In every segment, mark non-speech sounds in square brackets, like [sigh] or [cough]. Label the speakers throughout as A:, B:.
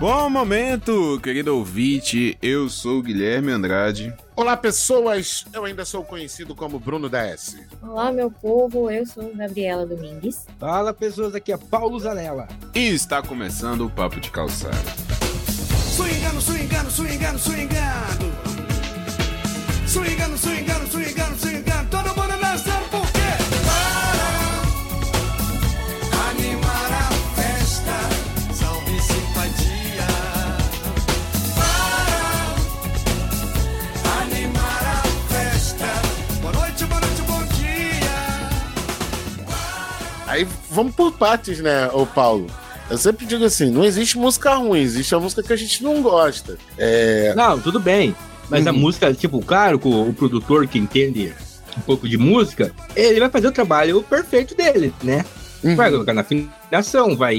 A: Bom momento, querido ouvinte. Eu sou o Guilherme Andrade.
B: Olá, pessoas. Eu ainda sou conhecido como Bruno da S.
C: Olá, meu povo. Eu sou Gabriela Domingues.
D: Fala, pessoas. Aqui é Paulo Zanella.
A: E está começando o Papo de Calçada.
E: Swingando, swingando, swingando. Swingando,
B: vamos por partes, né, ô Paulo? Eu sempre digo assim, não existe música ruim, existe a música que a gente não gosta. É...
D: Não, tudo bem. Mas a
B: Uhum.
D: música, tipo, claro, o, produtor que entende um pouco de música, ele vai fazer o trabalho perfeito dele, né?
B: Uhum.
D: Vai colocar na afinação, vai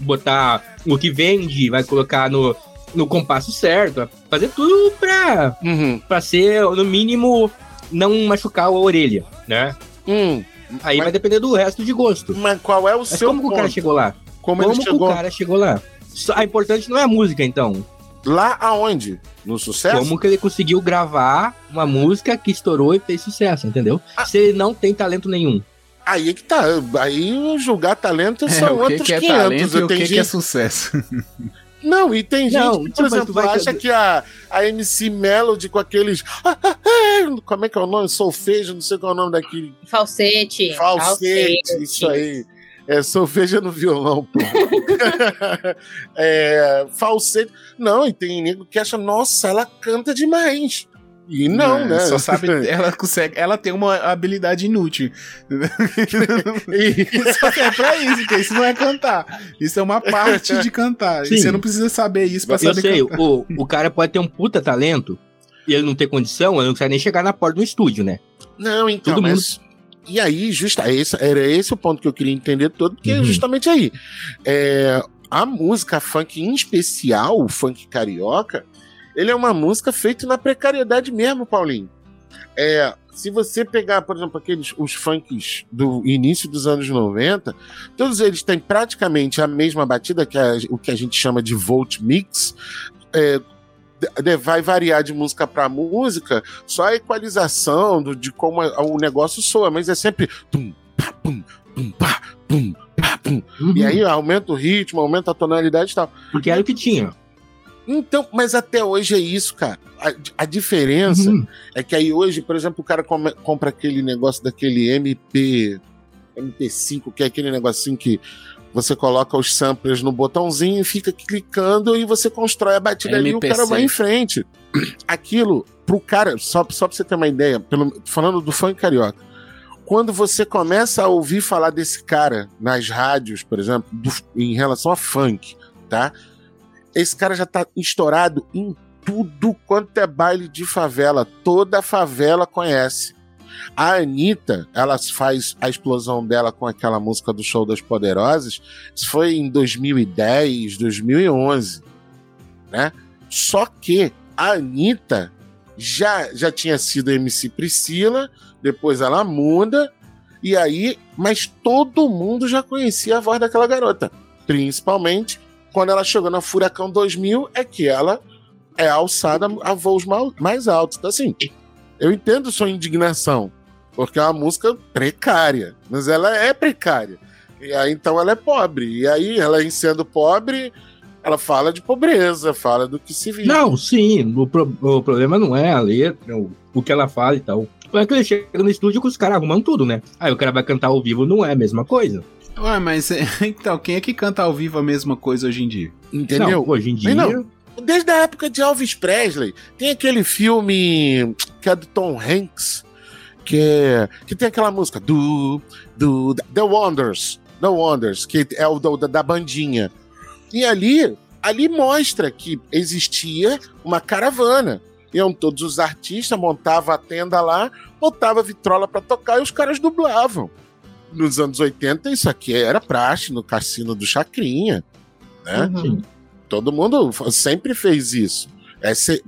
D: botar o que vende, vai colocar no, no compasso certo, vai fazer tudo pra,
B: Uhum.
D: pra ser, no mínimo, não machucar a orelha, né?
B: Hum.
D: Aí
B: Mas-
D: vai depender do resto de gosto.
B: Mas qual é o
D: Mas
B: seu
D: como que o cara
B: ponto?
D: chegou lá?
B: Como,
D: Como
B: ele
D: que
B: chegou
D: o cara chegou lá? A importante não é a música, então.
B: lá aonde? No sucesso?
D: Como que ele conseguiu gravar uma música que estourou e fez sucesso, entendeu?
B: Ah.
D: Se ele não tem talento nenhum.
B: Aí é que tá. Aí julgar talento
A: É,
B: são
A: o que,
B: outros
A: que é
B: 500.
A: talento e o que, que
B: gente-
A: é sucesso? [laughs]
B: Não, e tem gente
D: Não,
B: que,
D: tipo,
B: por
D: tu
B: exemplo,
D: vai
B: acha que a, a MC Melody com aqueles. Como é que é o nome? Solfejo, não sei qual é o nome daquele.
C: Falsete.
B: Falsete, isso aí. É solfejo no violão, pô. [laughs] é, falsete. Não, e tem nego que acha, nossa, ela canta demais. E não, né?
A: Só sabe, [laughs] ela consegue, ela tem uma habilidade inútil.
B: E- [laughs]
A: Só que é pra isso, porque isso não é cantar. Isso é uma parte de cantar.
D: Sim.
A: E você não precisa saber isso pra
D: Eu
A: saber
D: sei,
A: cantar.
D: o, o cara pode ter um puta talento e ele não ter condição, ele não consegue nem chegar na porta do estúdio, né?
B: Não, então,
D: Todo
B: mas. E aí, justa, esse, era esse o ponto que eu queria entender todo, porque é
D: Uhum.
B: justamente aí. É, a música funk, em especial, o funk carioca, ele é uma música feita na precariedade mesmo, Paulinho. É, se você pegar, por exemplo, aqueles os funks do início dos anos 90, todos eles têm praticamente a mesma batida, que é o que a gente chama de volt mix. É, vai variar de música para música, só a equalização do- de como o negócio soa, mas é sempre tum, pá, pum, tum, pá, pum, pá, pum. E aí aumenta o ritmo, aumenta a tonalidade e tal.
D: Porque era o que tinha.
B: Então, mas até hoje é isso, cara. A, a diferença
D: Uhum.
B: é que aí hoje, por exemplo, o cara come- compra aquele negócio daquele MP MP5, que é aquele negocinho que você coloca os samplers no botãozinho e fica clicando e você constrói a batida ali e o
A: MPC.
B: cara vai em frente. Aquilo, pro cara, só, só pra você ter uma ideia, pelo, falando do funk carioca, quando você começa a ouvir falar desse cara nas rádios, por exemplo, do- em relação a funk, tá? Esse cara já tá estourado em tudo quanto é baile de favela. Toda favela conhece. A Anitta, ela faz a explosão dela com aquela música do Show das Poderosas. Isso foi em 2010, 2011, né? Só que a Anitta já, já tinha sido MC Priscila, depois ela muda, e aí, mas todo mundo já conhecia a voz daquela garota. Principalmente quando ela chegou na Furacão 2000, é que ela é alçada a voos mais altos. Então, assim, eu entendo sua indignação, porque é uma música precária, mas ela é precária. E aí, então, ela é pobre. E aí, ela em sendo pobre, ela fala de pobreza, fala do que se vive.
D: Não, sim, o, pro- o problema não é a letra, o, o que ela fala e tal. É que ele chega no estúdio com os caras arrumando tudo, né? Aí o cara vai cantar ao vivo, não é a mesma coisa.
A: Ué, mas é, [laughs] então, quem é que canta ao vivo a mesma coisa hoje em dia?
B: Entendeu?
D: Não, hoje em dia.
B: Não. Desde a época de Elvis Presley, tem aquele filme que é do Tom Hanks, que, é, que tem aquela música do, do The Wonders, The Wonders, que é o do- da, da bandinha. E ali, ali mostra que existia uma caravana. Iam todos os artistas, montavam a tenda lá, botava vitrola pra tocar e os caras dublavam. Nos anos 80, isso aqui era praxe no cassino do Chacrinha, né?
D: Sim.
B: Todo mundo sempre fez isso. É se-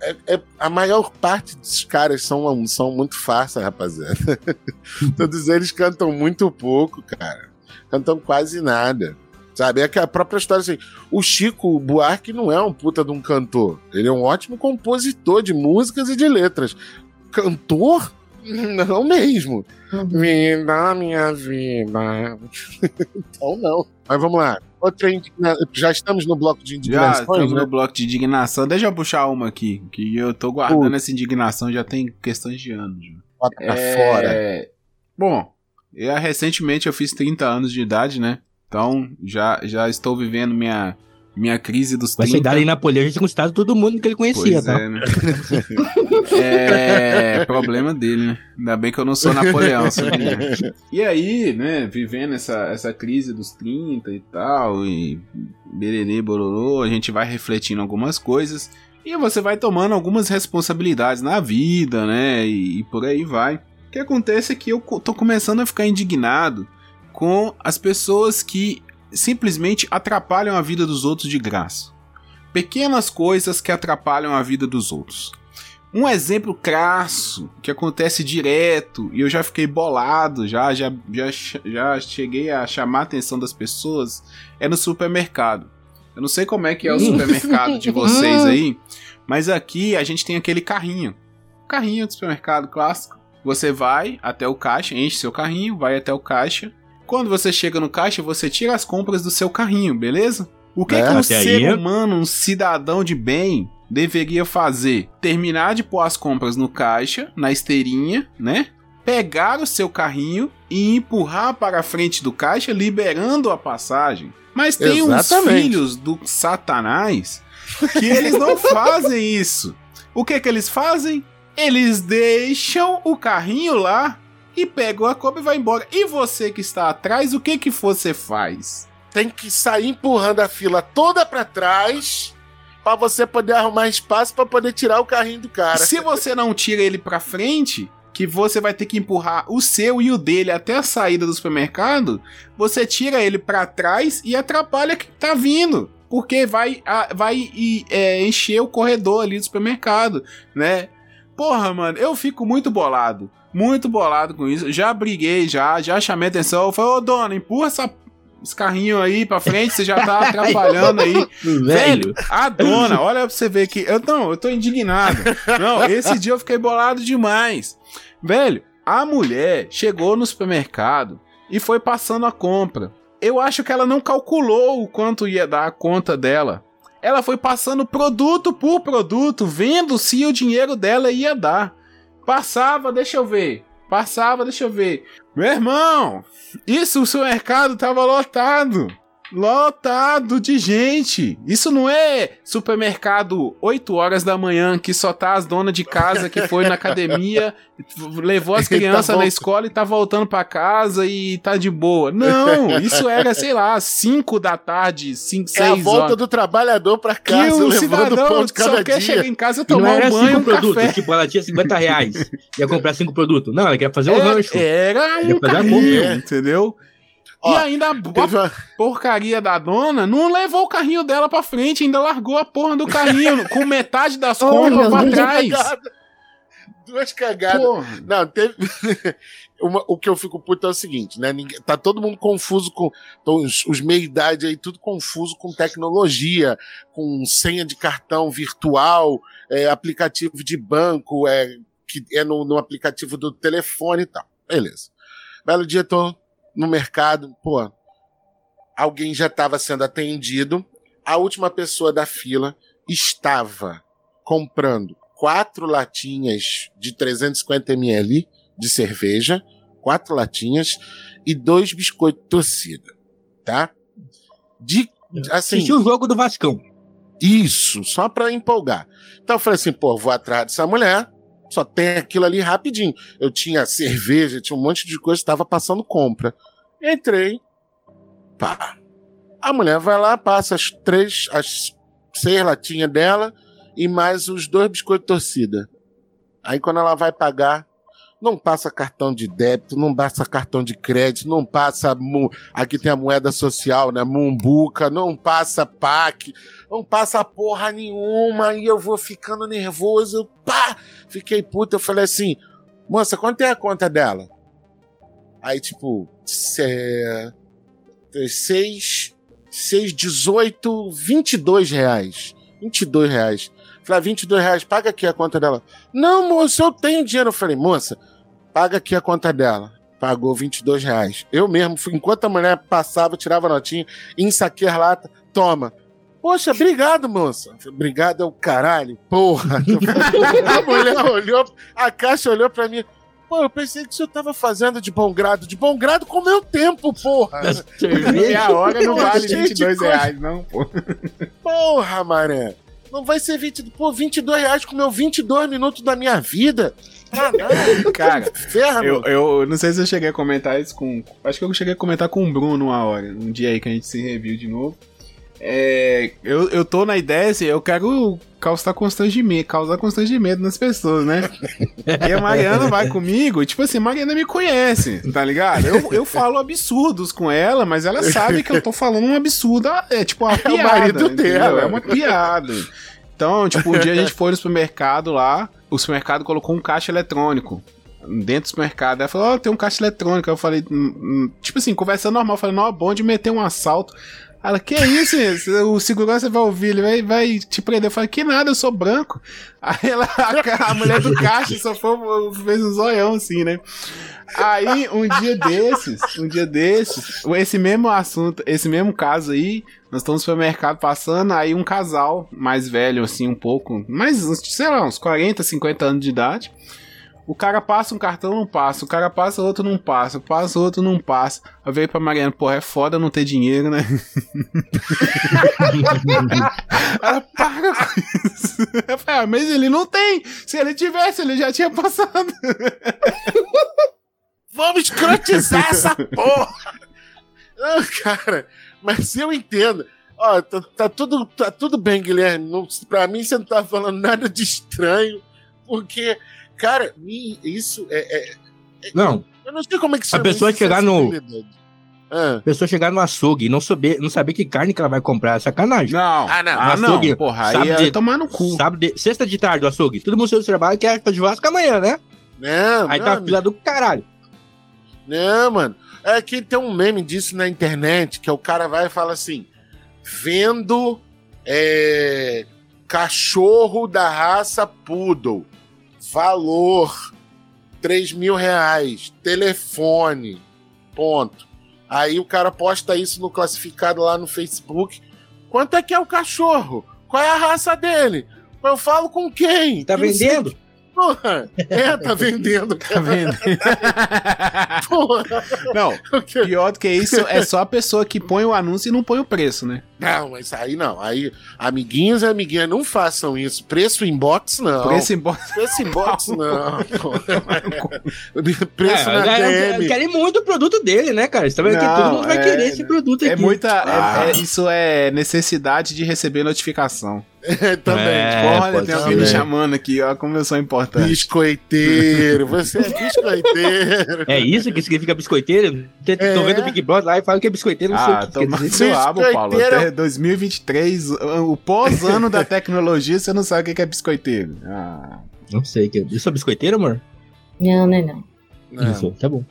B: é- é- a maior parte dos caras são, são muito fáceis, rapaziada. [laughs] Todos eles cantam muito pouco, cara. Cantam quase nada. Sabe? É que a própria história assim. O Chico Buarque não é um puta de um cantor. Ele é um ótimo compositor de músicas e de letras. Cantor? [laughs] Não mesmo. Me dá minha vida. [laughs] então não. Mas vamos lá. Outra indigna... Já estamos no bloco de
A: Já
B: indignações,
A: estamos
B: né?
A: no bloco de indignação. Deixa eu puxar uma aqui, que eu tô guardando
B: Puta.
A: essa indignação já tem questões de anos. já.
B: Bota pra
A: É,
B: fora.
A: Bom, eu, recentemente eu fiz 30 anos de idade, né? Então já, já estou vivendo minha, minha crise dos
D: Vai
A: 30.
D: chegar ali em Napoleão, já tinha conquistado todo mundo que ele conhecia,
A: Pois
D: tá?
A: é, né? é problema dele, né? Ainda bem que eu não sou Napoleão, sabe? E aí, né, vivendo essa, essa crise dos 30 e tal, e bererê, bororô, a gente vai refletindo algumas coisas e você vai tomando algumas responsabilidades na vida, né, e, e por aí vai. O que acontece é que eu tô começando a ficar indignado com as pessoas que simplesmente atrapalham a vida dos outros de graça. Pequenas coisas que atrapalham a vida dos outros. Um exemplo crasso que acontece direto e eu já fiquei bolado, já, já, já, já cheguei a chamar a atenção das pessoas é no supermercado. Eu não sei como é que é o supermercado de [laughs] vocês aí, mas aqui a gente tem aquele carrinho. Carrinho do supermercado clássico. Você vai até o caixa, enche seu carrinho, vai até o caixa. Quando você chega no caixa, você tira as compras do seu carrinho, beleza? O que,
B: É,
A: que um
D: até
A: ser
D: aí.
A: humano, um cidadão de bem, deveria fazer? Terminar de pôr as compras no caixa, na esteirinha, né? Pegar o seu carrinho e empurrar para a frente do caixa, liberando a passagem. Mas tem uns
B: Exatamente.
A: filhos do satanás que eles não [laughs] fazem isso. O que que eles fazem? Eles deixam o carrinho lá e pegam a compra e vai embora. E você que está atrás, o que que você faz?
B: Tem que sair empurrando a fila toda pra trás pra você poder arrumar espaço pra poder tirar o carrinho do cara.
A: Se você não tira ele pra frente, que você vai ter que empurrar o seu e o dele até a saída do supermercado, você tira ele pra trás e atrapalha quem tá vindo. Porque vai, a- vai e, é, encher o corredor ali do supermercado, né? Porra, mano, eu fico muito bolado. Muito bolado com isso. Já briguei, já, já chamei atenção. Eu falei, ô dona, empurra essa, esse carrinho aí pra frente, você já tá [laughs] atrapalhando aí. Velho, a dona, olha pra você ver que. Eu, não, eu tô indignado. Não, esse dia eu fiquei bolado demais. Velho, a mulher chegou no supermercado e foi passando a compra. Eu acho que ela não calculou o quanto ia dar a conta dela. Ela foi passando produto por produto, vendo se o dinheiro dela ia dar. Passava, deixa eu ver. Passava, deixa eu ver. Meu irmão, isso o seu mercado tava lotado. Lotado de gente. Isso não é supermercado 8 horas da manhã que só tá as donas de casa que foi na academia, [laughs] levou as
B: tá
A: crianças na
B: voltando.
A: escola e tá voltando pra casa e tá de boa. Não, [laughs] isso era, sei lá, 5 da tarde, 5,
B: é a
A: 6
B: volta
A: horas.
B: do trabalhador pra
A: Que
B: casa,
A: o
B: levando o
A: cidadão
B: pão de cada
A: só quer
B: dia.
A: chegar em casa,
D: E não
A: tomar
D: era
A: um banho,
D: cinco
A: um
D: produtos,
A: café.
D: tipo, ela tinha 50 reais. Ia comprar cinco produtos. Não, ela queria fazer um
A: É,
D: rancho.
A: Era um carrinho, entendeu?
B: Ó,
A: e ainda a
B: uma-
A: porcaria da dona não levou o carrinho dela pra frente, ainda largou a porra do carrinho [laughs] com metade das
C: Oh,
A: compras pra
C: Deus.
A: trás.
B: cagada. Duas cagadas.
A: Porra.
B: Não, teve. [laughs] Uma- o que eu fico puto é o seguinte, né? Ninguém- tá todo mundo confuso com. Então, os, os meia-idade aí, tudo confuso com tecnologia, com senha de cartão virtual, é, aplicativo de banco, é, que é no, no aplicativo do telefone e tal. Beleza. Belo dia, tô no mercado, pô. Alguém já estava sendo atendido. A última pessoa da fila estava comprando quatro latinhas de 350 ml de cerveja, quatro latinhas e dois biscoitos torcida, tá? De assim,
D: Assistiu o jogo do Vascão.
B: isso, só pra empolgar. Então eu falei assim, pô, vou atrás dessa mulher, só tem aquilo ali rapidinho. Eu tinha cerveja, tinha um monte de coisa, estava passando compra. Entrei, pá. A mulher vai lá, passa as três, as seis latinhas dela e mais os dois biscoitos torcida. Aí quando ela vai pagar, não passa cartão de débito, não passa cartão de crédito, não passa. Aqui tem a moeda social, né? Mumbuca, não passa PAC, não passa porra nenhuma. E eu vou ficando nervoso. Pá! Fiquei puto. Eu falei assim: moça, quanto é a conta dela? Aí, tipo, cê- seis, 6, 18, 22 reais. 22 reais. Falei, ah, 22 reais, paga aqui a conta dela. Não, moça, eu tenho dinheiro. Eu falei, moça, paga aqui a conta dela. Pagou 22 reais. Eu mesmo, fui, enquanto a mulher passava, tirava a notinha, ensaquei a lata, toma. Poxa, obrigado, moça. Obrigado é o caralho, porra. [laughs] a mulher olhou, a caixa olhou pra mim. Pô, eu pensei que o senhor tava fazendo de bom grado. De bom grado com o meu tempo, porra.
A: Meia hora não vale
B: cheio de
A: 22
B: coisa.
A: reais, não, pô.
B: Porra, maré. Não vai ser 20, pô, 22 reais com meu 22 minutos da minha vida. Caralho, [laughs]
A: Cara,
B: ferro.
A: Eu, eu não sei se eu cheguei a comentar isso com. Acho que eu cheguei a comentar com o Bruno uma hora, um dia aí que a gente se reviu de novo. É, eu, eu tô na ideia, assim, eu quero causar constrangimento, causar constrangimento nas pessoas, né? E a Mariana vai comigo, tipo assim, a Mariana me conhece, tá ligado? Eu, eu falo absurdos com ela, mas ela sabe que eu tô falando um absurdo, é tipo uma
B: o
A: piada.
B: marido
A: entendeu?
B: dela.
A: É uma piada. Então, tipo, um dia a gente foi no supermercado lá, o supermercado colocou um caixa eletrônico dentro do supermercado. Ela falou, ó, tem um caixa eletrônico. Eu falei, hum, hum, tipo assim, conversando normal. Eu falei, não, é bom de meter um assalto. Ela, que isso? O segurança vai ouvir, ele vai, vai te prender. Eu falei, que nada, eu sou branco. [laughs] Aí ela, a, a mulher do caixa só foi, fez um zoião assim, né? Aí, um dia desses, um dia desses, esse mesmo assunto, esse mesmo caso aí, nós estamos no supermercado passando, aí um casal mais velho, assim, um pouco, mais, sei lá, uns 40, 50 anos de idade. O cara passa um cartão, não passa. O cara passa, outro não passa. Passa, outro não passa. Eu veio pra Mariana, porra, é foda não ter dinheiro, né? [laughs] Ela para com isso. Eu falei, ah, mas ele não tem. Se ele tivesse, ele já tinha passado. [laughs]
B: Vamos escrotizar essa porra! Não, cara, mas eu entendo. Ó, tá, tá tudo, tá tudo bem, Guilherme. Não, pra mim, você não tá falando nada de estranho, porque, cara, isso é. é-
D: Não,
B: eu não sei como é que chama
D: pessoa chegar no-.
B: Ah,
D: a pessoa chegar no açougue e não saber, não saber que carne que ela vai comprar é sacanagem.
A: Não.
B: Ah, não.
A: Ah, não.
D: Açougue,
A: Porra, aí
D: sabe
A: é
D: de-
A: tomar no cu.
D: Sábado de, sexta de tarde, o açougue. Todo mundo do trabalho quer fazer churrasco amanhã, né?
B: não,
D: Aí
B: não,
D: tá a fila do caralho.
B: Não, mano. É que tem um meme disso na internet, que é o cara vai e fala assim: vendo é, cachorro da raça poodle, valor 3 mil reais, telefone, ponto. Aí o cara posta isso no classificado lá no Facebook. Quanto é que é o cachorro? Qual é a raça dele? Eu falo com quem?
D: Tá vendendo?
B: Porra. É, tá [laughs] vendendo.
A: Tá vendo?
B: Porra.
A: não, pior do que isso é só a pessoa que põe o anúncio e não põe o preço, né?
B: Não, mas aí não. Aí, amiguinhos e amiguinhas, não façam isso. Preço inbox, não.
A: Preço embora.
B: Preço inbox, [laughs] não. [laughs] Preço
D: É,
B: na
D: é,
B: DM.
D: querem muito o produto dele, né, cara? Você tá vendo que
A: Não,
D: todo mundo vai
A: é-
D: querer esse produto
A: É
D: aqui.
A: muita. é-
B: Ah.
A: é- isso é necessidade de receber notificação. [laughs]
B: Também.
D: É,
A: Olha,
D: pode
A: tem alguém me chamando aqui, ó, como eu sou importante.
B: Biscoiteiro. [laughs] Você é biscoiteiro.
D: É isso que significa biscoiteiro? Tô
B: É.
D: vendo o Big Brother lá e falo que é biscoiteiro, não sei
A: Ah,
D: o que quer
A: toma
D: dizer.
A: seu rabo, Paulo.
B: Biscoiteiro.
A: Até 2023, o pós-ano da tecnologia, você não sabe o que é biscoiteiro. Ah.
D: Não sei. que- Eu sou biscoiteiro, amor?
C: Não, não, não.
B: Não,
D: Isso, tá bom.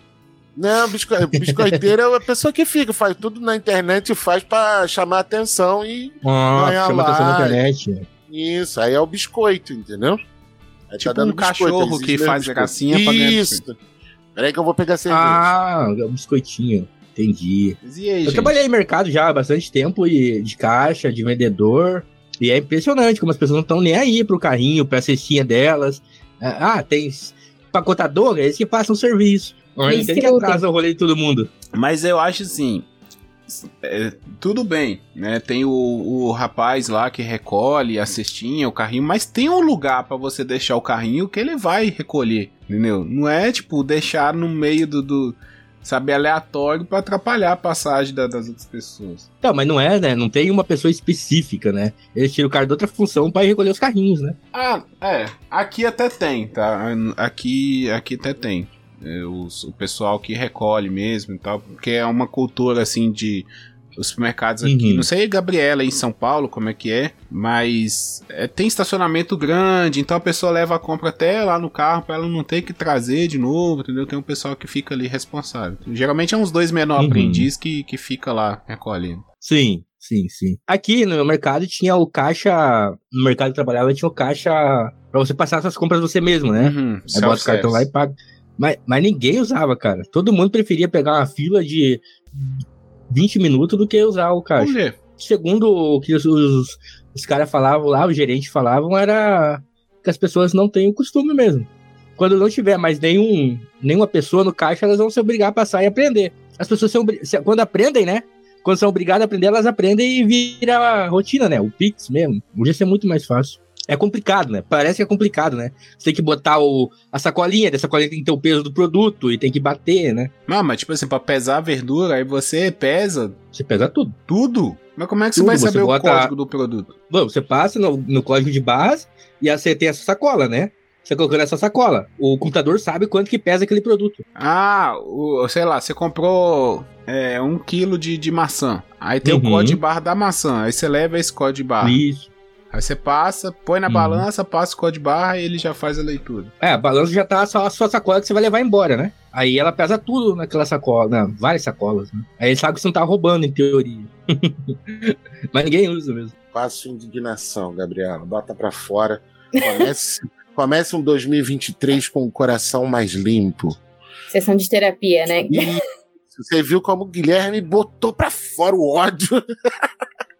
B: Não bisco... biscoiteiro é a pessoa que fica, faz tudo na internet e faz pra chamar atenção e
D: Ah,
B: Olha
D: chama atenção na internet.
B: isso. Aí é o biscoito, entendeu? Aí
A: Tipo um cachorro que faz
B: mesmo
A: gracinha
B: biscoito.
A: pra ganhar
B: Isso. Peraí que eu vou pegar cerveja.
D: Ah, é um biscoitinho. Entendi.
A: E aí,
D: Eu
A: gente?
D: trabalhei em mercado já há bastante tempo e de caixa, de vendedor. E é impressionante como as pessoas não estão nem aí pro carrinho, pra cestinha delas. Ah, tem empacotador, é eles que passam o serviço. Tem que atrasa o rolê de todo mundo.
A: Mas eu acho assim. é, tudo bem, né? Tem o, o rapaz lá que recolhe a cestinha, o carrinho, mas tem um lugar pra você deixar o carrinho que ele vai recolher, entendeu? Não é tipo deixar no meio do, do sabe, aleatório pra atrapalhar a passagem da- das outras pessoas.
D: Não, mas não é, né? Não tem uma pessoa específica, né? Eles tiram o cara de outra função pra ir recolher os carrinhos, né?
A: Ah, é. Aqui até tem, tá? Aqui, aqui até tem. É, os- o pessoal que recolhe mesmo e tal, porque é uma cultura assim de. Os supermercados aqui,
D: Uhum.
A: não sei, Gabriela, em São Paulo, como é que é, mas é, tem estacionamento grande, então a pessoa leva a compra até lá no carro pra ela não ter que trazer de novo, entendeu? Tem um pessoal que fica ali responsável. Geralmente é uns dois menor
D: Uhum.
A: aprendiz que, que fica lá recolhendo.
D: Sim, Sim, sim. Aqui no meu mercado tinha o caixa. No mercado que eu trabalhava tinha o caixa pra você passar suas compras você mesmo, né?
A: Uhum,
D: Aí bota o cartão lá e paga. Mas, mas ninguém usava, cara. Todo mundo preferia pegar uma fila de 20 minutos do que usar o caixa.
A: Por quê?
D: Segundo o que os, os, os caras falavam lá, os gerentes falavam, era que as pessoas não têm o costume mesmo. Quando não tiver mais nenhum, nenhuma pessoa no caixa, elas vão se obrigar a passar e aprender. As pessoas são, quando aprendem, né? Quando são obrigadas a aprender, elas aprendem e vira a rotina, né? O Pix mesmo. Podia ser muito mais fácil. É complicado, né? Parece que é complicado, né? Você tem que botar o, a sacolinha, dessa sacolinha tem que ter o peso do produto e tem que bater, né?
A: Não, mas tipo assim, pra pesar a verdura, aí você pesa
D: Você pesa tudo.
A: tudo. Mas como é que você
D: Tudo,
A: vai
D: você
A: saber
D: bota-
A: o código do produto?
D: Bom, você passa no, no código de base e aí você tem essa sacola, né? Você colocando essa sacola. O computador sabe quanto que pesa aquele produto.
A: Ah, o, sei lá, você comprou é, um quilo de, de maçã. Aí tem o
D: Uhum.
A: código de barra da maçã. Aí você leva esse código de barra.
D: Isso.
A: Aí você passa, põe na
D: Uhum.
A: balança, passa o código de barra e ele já faz a leitura.
D: É, a balança já tá só a sua sacola que você vai levar embora, né? Aí ela pesa tudo naquela sacola, né? várias sacolas, né? Aí ele sabe que você não tá roubando, em teoria. [laughs] Mas ninguém usa mesmo.
B: Passo indignação, Gabriela. Bota pra fora. Comece, [laughs] comece um 2023 com o coração mais limpo.
C: Sessão de terapia, né?
B: E você viu como o Guilherme botou pra fora o ódio [laughs]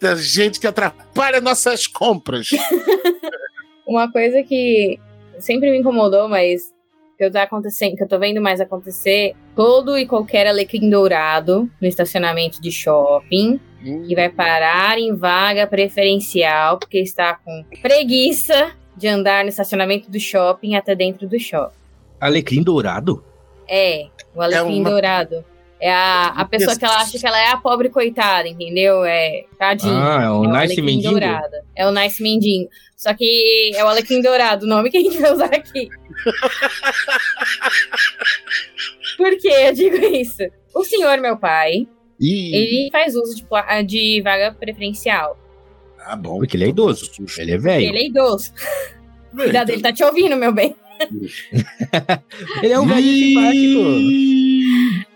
B: da gente que atrapalha nossas compras. [laughs]
C: Uma coisa que sempre me incomodou, mas que eu, tá acontecendo, que eu tô vendo mais acontecer, todo e qualquer alecrim dourado no estacionamento de shopping, que vai parar em vaga preferencial, porque está com preguiça de andar no estacionamento do shopping até dentro do shopping.
D: Alecrim dourado?
C: É, o alecrim
B: uma-
C: dourado. É a, a pessoa que ela acha que ela é a pobre coitada, entendeu? É tadinho.
D: Ah, é o
C: É o
D: Nice
C: dourado. É o Nice Mendigo. Só que é o alecrim dourado, o nome que a gente vai usar aqui. [laughs] Por que eu digo isso? O senhor, meu pai,
B: Ih,
C: ele faz uso de, pla- de vaga preferencial.
B: tá bom.
D: Porque ele é idoso. Ele é velho.
C: Ele é idoso. Cuidado, ele tá te ouvindo, meu bem.
D: Ele é um velho simpático.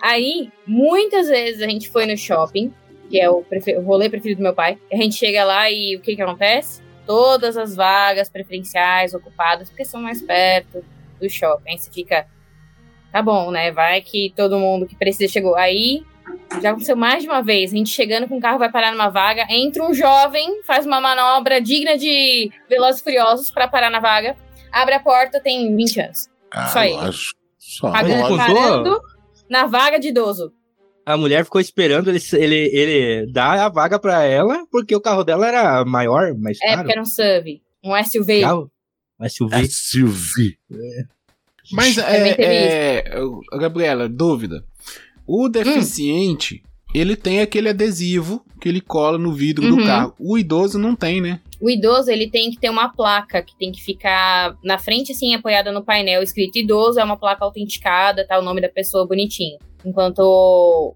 C: Aí, muitas vezes a gente foi no shopping, que é o, o rolê preferido do meu pai. A gente chega lá e o que que acontece? Todas as vagas preferenciais ocupadas, porque são mais perto do shopping. Aí você fica, tá bom, né? Vai que todo mundo que precisa chegou. Aí, já aconteceu mais de uma vez. A gente chegando com o carro vai parar numa vaga, entra um jovem, faz uma manobra digna de Velozes Furiosos pra parar na vaga. Abre a porta, tem 20 anos.
B: Ah,
C: Só aí.
B: lógico. Só,
C: Pagando,
D: ele
C: parando na vaga de idoso.
D: A mulher ficou esperando ele, ele, ele dar a vaga pra ela, porque o carro dela era maior, mais
C: É,
D: caro.
C: porque era um SUV. Um SUV.
D: Carro, um SUV.
B: SUV.
A: Mas
C: Também
A: é,
C: teve
A: é, ô, Gabriela, dúvida. O deficiente, ele tem aquele adesivo que ele cola no vidro do
C: Uhum.
A: carro. O idoso não tem, né?
C: O idoso, ele tem que ter uma placa que tem que ficar na frente, assim, apoiada no painel, escrito idoso, é uma placa autenticada, tá o nome da pessoa bonitinho. Enquanto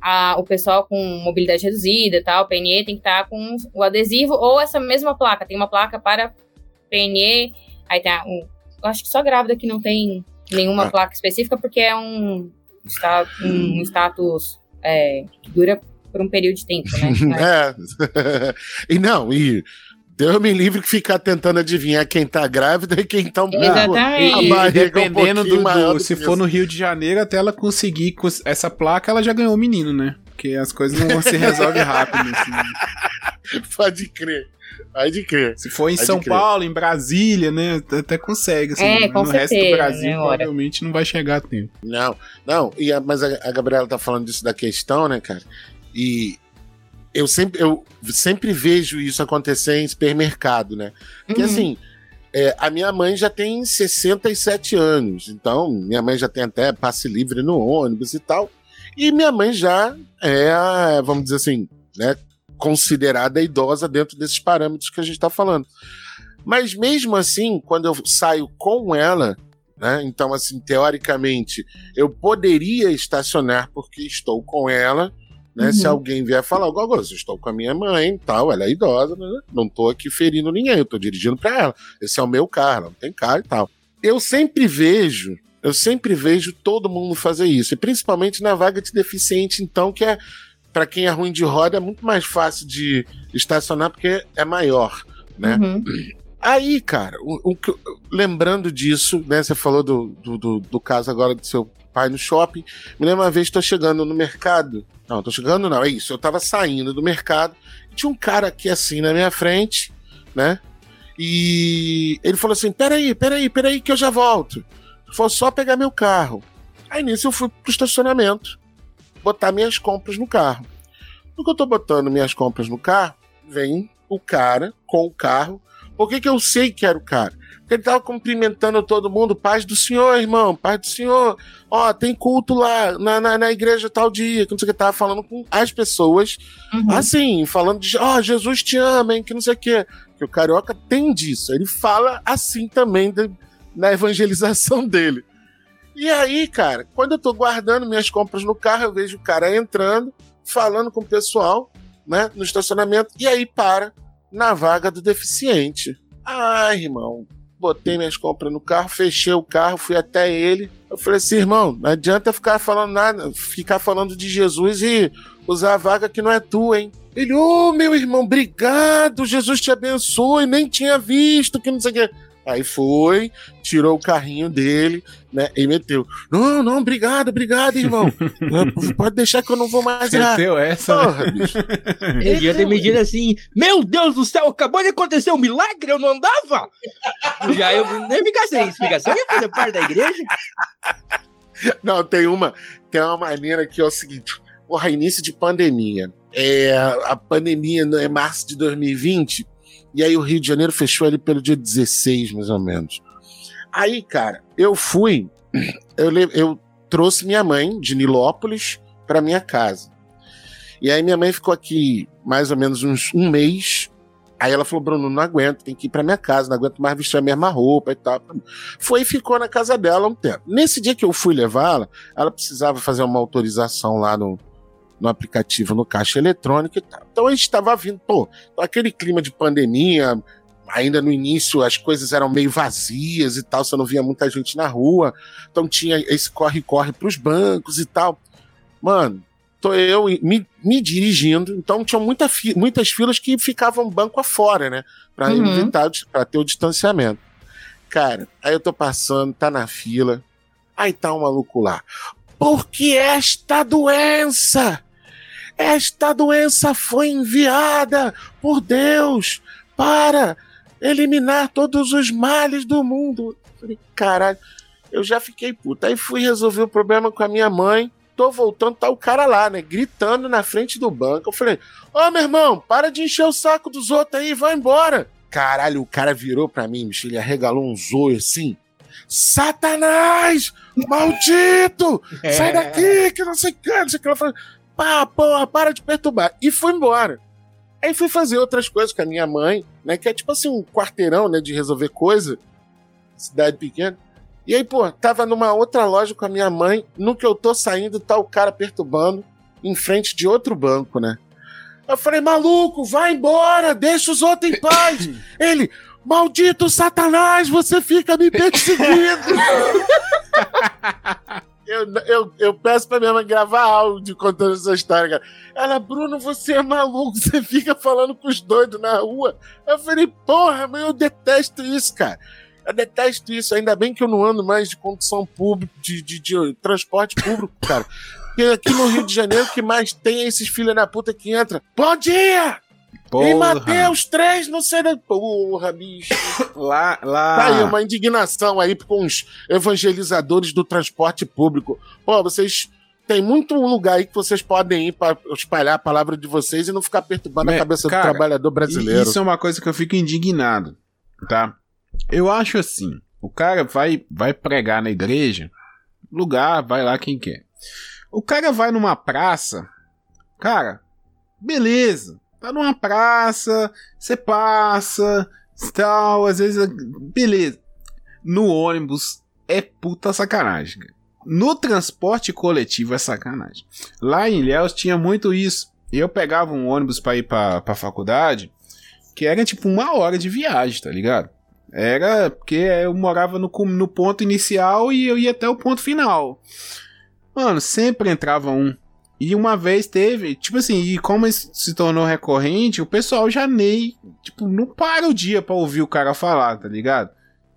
C: a- o pessoal com mobilidade reduzida, tal, PNE, tem que estar com o adesivo ou essa mesma placa. Tem uma placa para PNE, aí tem a- um, eu acho que só grávida que não tem nenhuma
B: Ah.
C: placa específica, porque é um, sta- um status é, que dura por um período de tempo, né? [laughs]
B: É. [laughs] e não, e Deus me livre que ficar tentando adivinhar quem tá grávida e quem tá um.
C: Exatamente.
B: A barriga
A: dependendo do,
B: maior
A: do-
B: do
A: se for no Rio de Janeiro, até ela conseguir cons- essa placa, ela já ganhou o menino, né? Porque as coisas não se resolvem rápido. assim. [laughs]
B: Pode crer. Pode crer.
A: Se for em
B: Pode
A: São
B: crer.
A: Paulo, em Brasília, né? Até consegue. Assim,
C: É, com
A: no resto do
C: certeza,
A: Brasil,
C: né, hora.
A: provavelmente não vai chegar a tempo.
B: Não, não, e a- mas a, a Gabriela tá falando disso da questão, né, cara? E eu sempre, eu sempre vejo isso acontecer em supermercado, né? Porque
C: Uhum.
B: assim, é, a minha mãe já tem 67 anos, então minha mãe já tem até passe livre no ônibus e tal. E minha mãe já é, a, vamos dizer assim, né, considerada idosa dentro desses parâmetros que a gente tá falando. Mas mesmo assim, quando eu saio com ela, né, então assim, teoricamente, eu poderia estacionar porque estou com ela, né?
C: Uhum.
B: Se alguém vier falar, igual agora, eu estou com a minha mãe tal, ela é idosa, né? não tô aqui ferindo ninguém, eu tô dirigindo para ela. Esse é o meu carro, ela não tem carro e tal. Eu sempre vejo, eu sempre vejo todo mundo fazer isso, e principalmente na vaga de deficiente, então, que é pra quem é ruim de roda, é muito mais fácil de estacionar porque é maior, né?
C: Uhum.
B: Aí, cara, o, o lembrando disso, né? Você falou do, do, do- do caso agora do seu pai no shopping. Me lembro uma vez, tô chegando no mercado. Não, tô chegando, não, é isso. Eu tava saindo do mercado. e Tinha um cara aqui assim na minha frente, né? E ele falou assim: peraí, peraí, peraí, que eu já volto. Foi só pegar meu carro. Aí nisso eu fui pro estacionamento, botar minhas compras no carro. No que eu tô botando minhas compras no carro, vem o cara com o carro. Por que, que eu sei que era o cara? Ele tava cumprimentando todo mundo, paz do senhor, irmão, paz do senhor. Ó, tem culto lá na, na, na igreja tal dia, que não sei o que, tava falando com as pessoas
C: Uhum.
B: Assim, falando de, ó, Jesus te ama, hein, que não sei o quê. Que o carioca tem disso. Ele fala assim também de- na evangelização [laughs] dele. E aí, cara, quando eu tô guardando minhas compras no carro, eu vejo o cara entrando, falando com o pessoal, né, no estacionamento, e aí para na vaga do deficiente. Ai, irmão, botei minhas compras no carro, fechei o carro, fui até ele. Eu falei assim, irmão, não adianta ficar falando nada, ficar falando de Jesus e usar a vaga que não é tua, hein? Ele, ô meu irmão, obrigado, Jesus te abençoe, nem tinha visto, que não sei o quê. Aí foi, tirou o carrinho dele, né, e meteu. Não, não, obrigado, obrigado, irmão. [laughs] Pode deixar que eu não vou mais errar.
A: Meteu essa, né?
B: Porra, bicho.
D: Ele devia ter medido assim: Meu Deus do céu, acabou de acontecer um milagre, eu não andava! Já eu nem ficar sem explicação, ia fazer parte da igreja.
B: Não, tem uma, tem uma maneira que é o seguinte: porra, início de pandemia. É, a pandemia é março de 2020, e aí o Rio de Janeiro fechou ali pelo dia 16, mais ou menos. Aí, cara, eu fui, [clears throat] eu, eu trouxe minha mãe de Nilópolis para minha casa. E aí minha mãe ficou aqui mais ou menos uns um mês. Aí ela falou, Bruno, não aguento, tem que ir pra minha casa, não aguento mais vestir a mesma roupa e tal. Foi e ficou na casa dela um tempo. Nesse dia que eu fui levá-la, ela precisava fazer uma autorização lá no, no aplicativo, no caixa eletrônico e tal. Então a gente estava vindo, pô, aquele clima de pandemia, ainda no início as coisas eram meio vazias e tal, você não via muita gente na rua, então tinha esse corre-corre pros bancos e tal. Mano, tô eu me, me dirigindo, então tinham muita fi- muitas filas que ficavam banco afora, né? Pra
C: Uhum.
B: evitar, pra ter o distanciamento. Cara, aí eu tô passando, tá na fila, aí tá um maluco lá. Porque esta doença, esta doença foi enviada por Deus para eliminar todos os males do mundo. Falei, caralho, eu já fiquei puta. Aí fui resolver o problema com a minha mãe. Tô voltando, tá o cara lá, né? Gritando na frente do banco. Eu falei, ô meu irmão, para de encher o saco dos outros aí, vai embora. Caralho, o cara virou pra mim, bicho, ele arregalou um zoio assim. Satanás! Maldito! Sai daqui, que não sei o que, não sei o que. Eu falei, pá, porra, para de perturbar. E fui embora. Aí fui fazer outras coisas com a minha mãe, né? Que é tipo assim, um quarteirão, né? De resolver coisa. Cidade pequena. E aí, pô, tava numa outra loja com a minha mãe. No que eu tô saindo, tá o cara perturbando em frente de outro banco, né? Eu falei, maluco, vai embora, deixa os outros em paz. [coughs] Ele, maldito Satanás, você fica me perseguindo. [laughs] Eu, eu, eu peço pra minha mãe gravar áudio contando essa história, cara. Ela, Bruno, você é maluco, você fica falando com os doidos na rua. Eu falei, porra, mas eu detesto isso, cara. Eu detesto isso. Ainda bem que eu não ando mais de condução pública, de, de, de transporte público, cara. Porque aqui no Rio de Janeiro, que mais tem é esses filhos da puta que entra. Bom dia!
A: Porra.
B: Em Mateus 3, não sei da. Porra, bicho.
A: Lá, lá.
B: Tá aí uma indignação aí com os evangelizadores do transporte público. Pô, vocês. Tem muito lugar aí que vocês podem ir para espalhar a palavra de vocês e não ficar perturbando
A: Mas,
B: a cabeça
A: cara,
B: do trabalhador brasileiro.
A: Isso é uma coisa que eu fico indignado, tá? Eu acho assim, o cara vai vai pregar na igreja, lugar, vai lá quem quer. O cara vai numa praça, cara, beleza, tá numa praça, você passa, tal, às vezes, beleza. No ônibus é puta sacanagem. No transporte coletivo é sacanagem. Lá em Ilhéus tinha muito isso. Eu pegava um ônibus pra ir pra, pra faculdade, que era tipo uma hora de viagem, tá ligado? Era porque eu morava no, no ponto inicial e eu ia até o ponto final. Mano, sempre entrava um E uma vez teve, tipo assim, e como isso se tornou recorrente, o pessoal já nem, tipo, não para o dia pra ouvir o cara falar, tá ligado?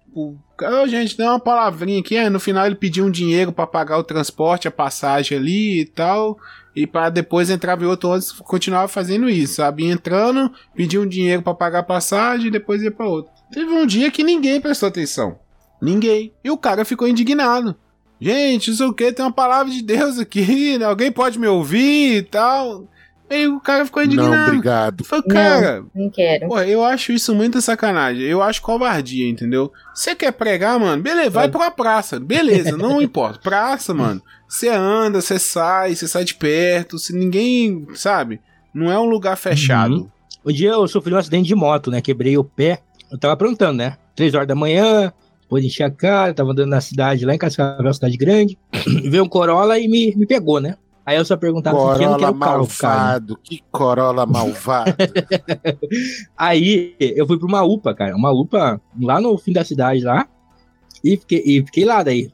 A: Tipo, oh, gente, dá uma palavrinha aqui, aí no final ele pediu um dinheiro pra pagar o transporte, a passagem ali e tal, e para depois entrar em outro ônibus, continuava fazendo isso, sabe? Entrando, pedia um dinheiro pra pagar a passagem e depois ia pra outro. Teve um dia que ninguém prestou atenção. Ninguém. E o cara ficou indignado. Gente, isso o que? Tem uma palavra de Deus aqui, né? alguém pode me ouvir e tal. Aí o cara ficou indignado.
B: Não, obrigado.
A: Falei, cara,
C: Não quero.
A: pô, eu acho isso muita sacanagem. Eu acho covardia, entendeu? Você quer pregar, mano? Beleza, vai pra uma praça. Beleza, não [laughs] importa. Praça, mano. Você anda, você sai, você sai de perto. Se ninguém, sabe? Não é um lugar fechado.
D: Um dia eu sofri um acidente de moto, né? Quebrei o pé. Eu tava aprontando, né? Três horas da manhã, depois enchi a cara, tava andando na cidade lá em Cascavel, cidade grande. [clears throat] Veio um Corolla e me, me pegou, né? Aí eu só perguntava se quem que era
B: Corolla
D: o carro, cara.
B: malvado, que Corolla malvado. [laughs]
D: Aí eu fui pra uma UPA, cara. Uma UPA lá no fim da cidade lá. E fiquei, e fiquei lá daí.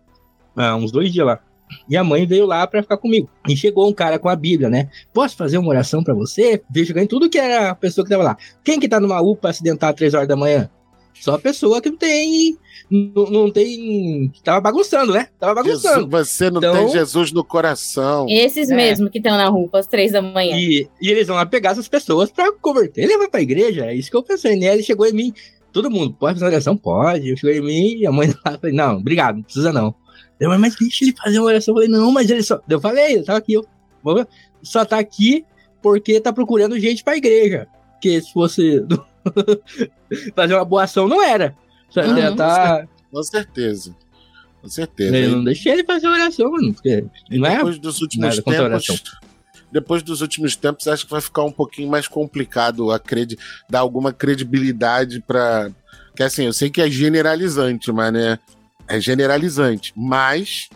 D: ah, uns dois dias lá. E a mãe veio lá pra ficar comigo. E chegou um cara com a Bíblia, né? Posso fazer uma oração pra você? Veio jogando tudo que era a pessoa que tava lá. Quem que tá numa UPA acidentar às três horas da manhã? Só a pessoa que não tem. Não, não tem. Tava bagunçando, né? Tava
B: Jesus,
D: bagunçando.
B: você não
D: Então-
B: tem Jesus no coração.
C: Esses
D: É.
C: mesmo que estão na rua às três da manhã.
D: E, e eles vão lá pegar essas pessoas pra converter. Ele vai pra igreja, é isso que eu pensei, né? Ele chegou em mim, todo mundo, pode fazer uma oração? Pode. Eu cheguei em mim, e a mãe lá, falei, não, obrigado, não precisa não. Eu, mas, mas deixa ele fazer uma oração. Eu falei, não, mas ele só. Eu falei, ele tava aqui, eu, só tá aqui porque tá procurando gente pra igreja. Porque se fosse [laughs] fazer uma boa ação, não era. Só,
C: Uhum.
D: tá,
B: Com certeza. Com certeza.
D: eu não deixei ele fazer oração, mano. Porque não é
B: depois dos últimos tempos. Depois dos últimos tempos, acho que vai ficar um pouquinho mais complicado a credi dar alguma credibilidade para que assim, eu sei que é generalizante, mas né, é generalizante, mas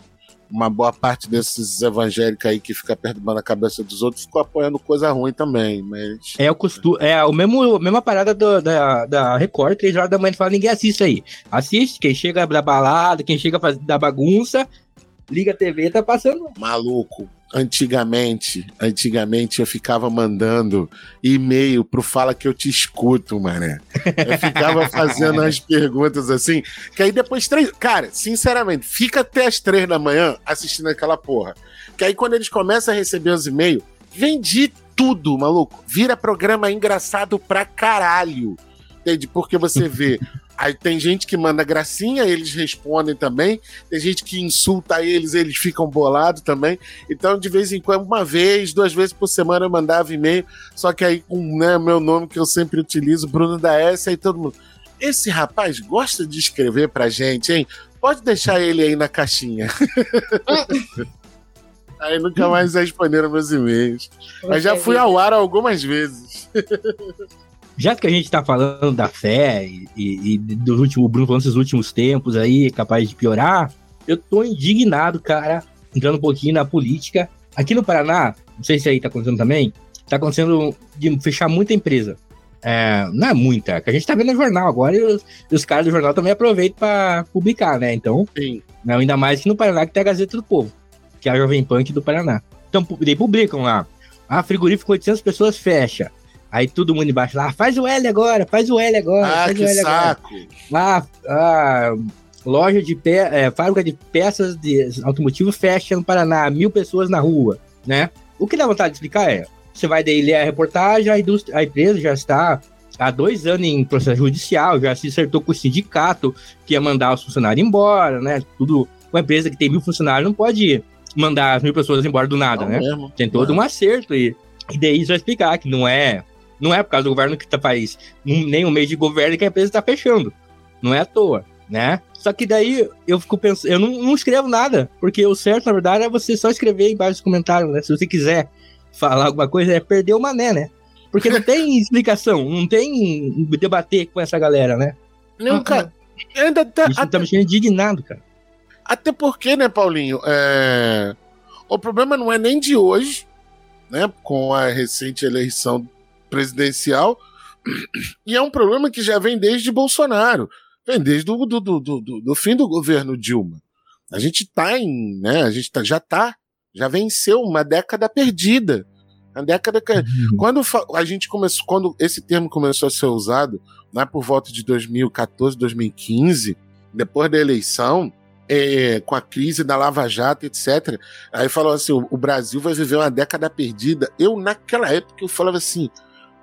B: uma boa parte desses evangélicos aí que fica perturbando a cabeça dos outros ficou apoiando coisa ruim também, mas
D: É o costume, é o mesmo, a mesma parada do- da, da Record, três horas da manhã, fala, ninguém assiste aí. Assiste, quem chega da balada, quem chega da bagunça, liga a TV, tá passando.
B: Maluco, antigamente, antigamente eu ficava mandando e-mail pro Fala que eu te escuto, mané. Eu ficava [laughs] fazendo as perguntas assim, que aí depois três. Cara, sinceramente, fica até as três da manhã assistindo aquela porra. Que aí quando eles começam a receber os e-mails, vendi tudo, maluco. Vira programa engraçado pra caralho. Entende? Porque você vê. [laughs] Aí tem gente que manda gracinha, eles respondem também. Tem gente que insulta eles, eles ficam bolados também. Então, de vez em quando, uma vez, duas vezes por semana eu mandava e-mail. Só que aí, com né, meu nome que eu sempre utilizo, Bruno da S, aí todo mundo. Esse rapaz gosta de escrever pra gente, hein? Pode deixar ele aí na caixinha. [laughs] aí nunca mais responderam meus e-mails. Mas já fui ao ar algumas vezes. [laughs]
D: Já que a gente tá falando da fé e, e, e do último, o Bruno falando desses últimos tempos aí, capaz de piorar, eu tô indignado, cara, entrando um pouquinho na política. Aqui no Paraná, não sei se aí tá acontecendo também, tá acontecendo de fechar muita empresa. É, não é muita, que a gente tá vendo no jornal agora e os, e os caras do jornal também aproveitam pra publicar, né? Então,
B: Sim.
D: né, ainda mais que no Paraná que tem a Gazeta do Povo, que é a Jovem Punk do Paraná. Então, publicam lá, ah, frigorífico com 800 pessoas fecha. Aí todo mundo embaixo lá, faz o L agora, faz o L agora,
B: Ah,
D: faz
B: que
D: o L agora.
B: saco.
D: Ah, ah, loja de pe é, fábrica de peças de automotivo fecha no Paraná, mil pessoas na rua, né? O que dá vontade de explicar é, você vai daí ler a reportagem, a, indústria, a empresa já está há dois anos em processo judicial, já se acertou com o sindicato que ia mandar os funcionários embora, né? Tudo, uma empresa que tem mil funcionários não pode mandar as mil pessoas embora do nada,
B: Não
D: né?
B: mesmo.
D: Tem todo um acerto e, e daí isso vai explicar que não é não é por causa do governo que tá um- nem um mês de governo que a empresa tá fechando. Não é à toa, né? Só que daí eu fico pensando, eu não, não escrevo nada, porque o certo, na verdade, é você só escrever embaixo dos comentários, né? Se você quiser falar alguma coisa, é perder o mané, né? Porque não tem [laughs] explicação, não tem debater com essa galera, né?
B: Não, cara. Ainda tá,
D: Isso tá me deixando indignado, cara.
B: Até porque, né, Paulinho? é, O problema não é nem de hoje, né? Com a recente eleição presidencial. E é um problema que já vem desde Bolsonaro. Vem desde o do, do, do, do- do fim do governo Dilma. A gente tá em. Né, a gente tá, já tá Já venceu uma década perdida. A década que... quando fa- a gente começou, quando esse termo começou a ser usado, lá por volta de 2014, 2015, depois da eleição, é, com a crise da Lava Jato, etc. Aí falou assim: o, o Brasil vai viver uma década perdida. Eu, naquela época, eu falava assim,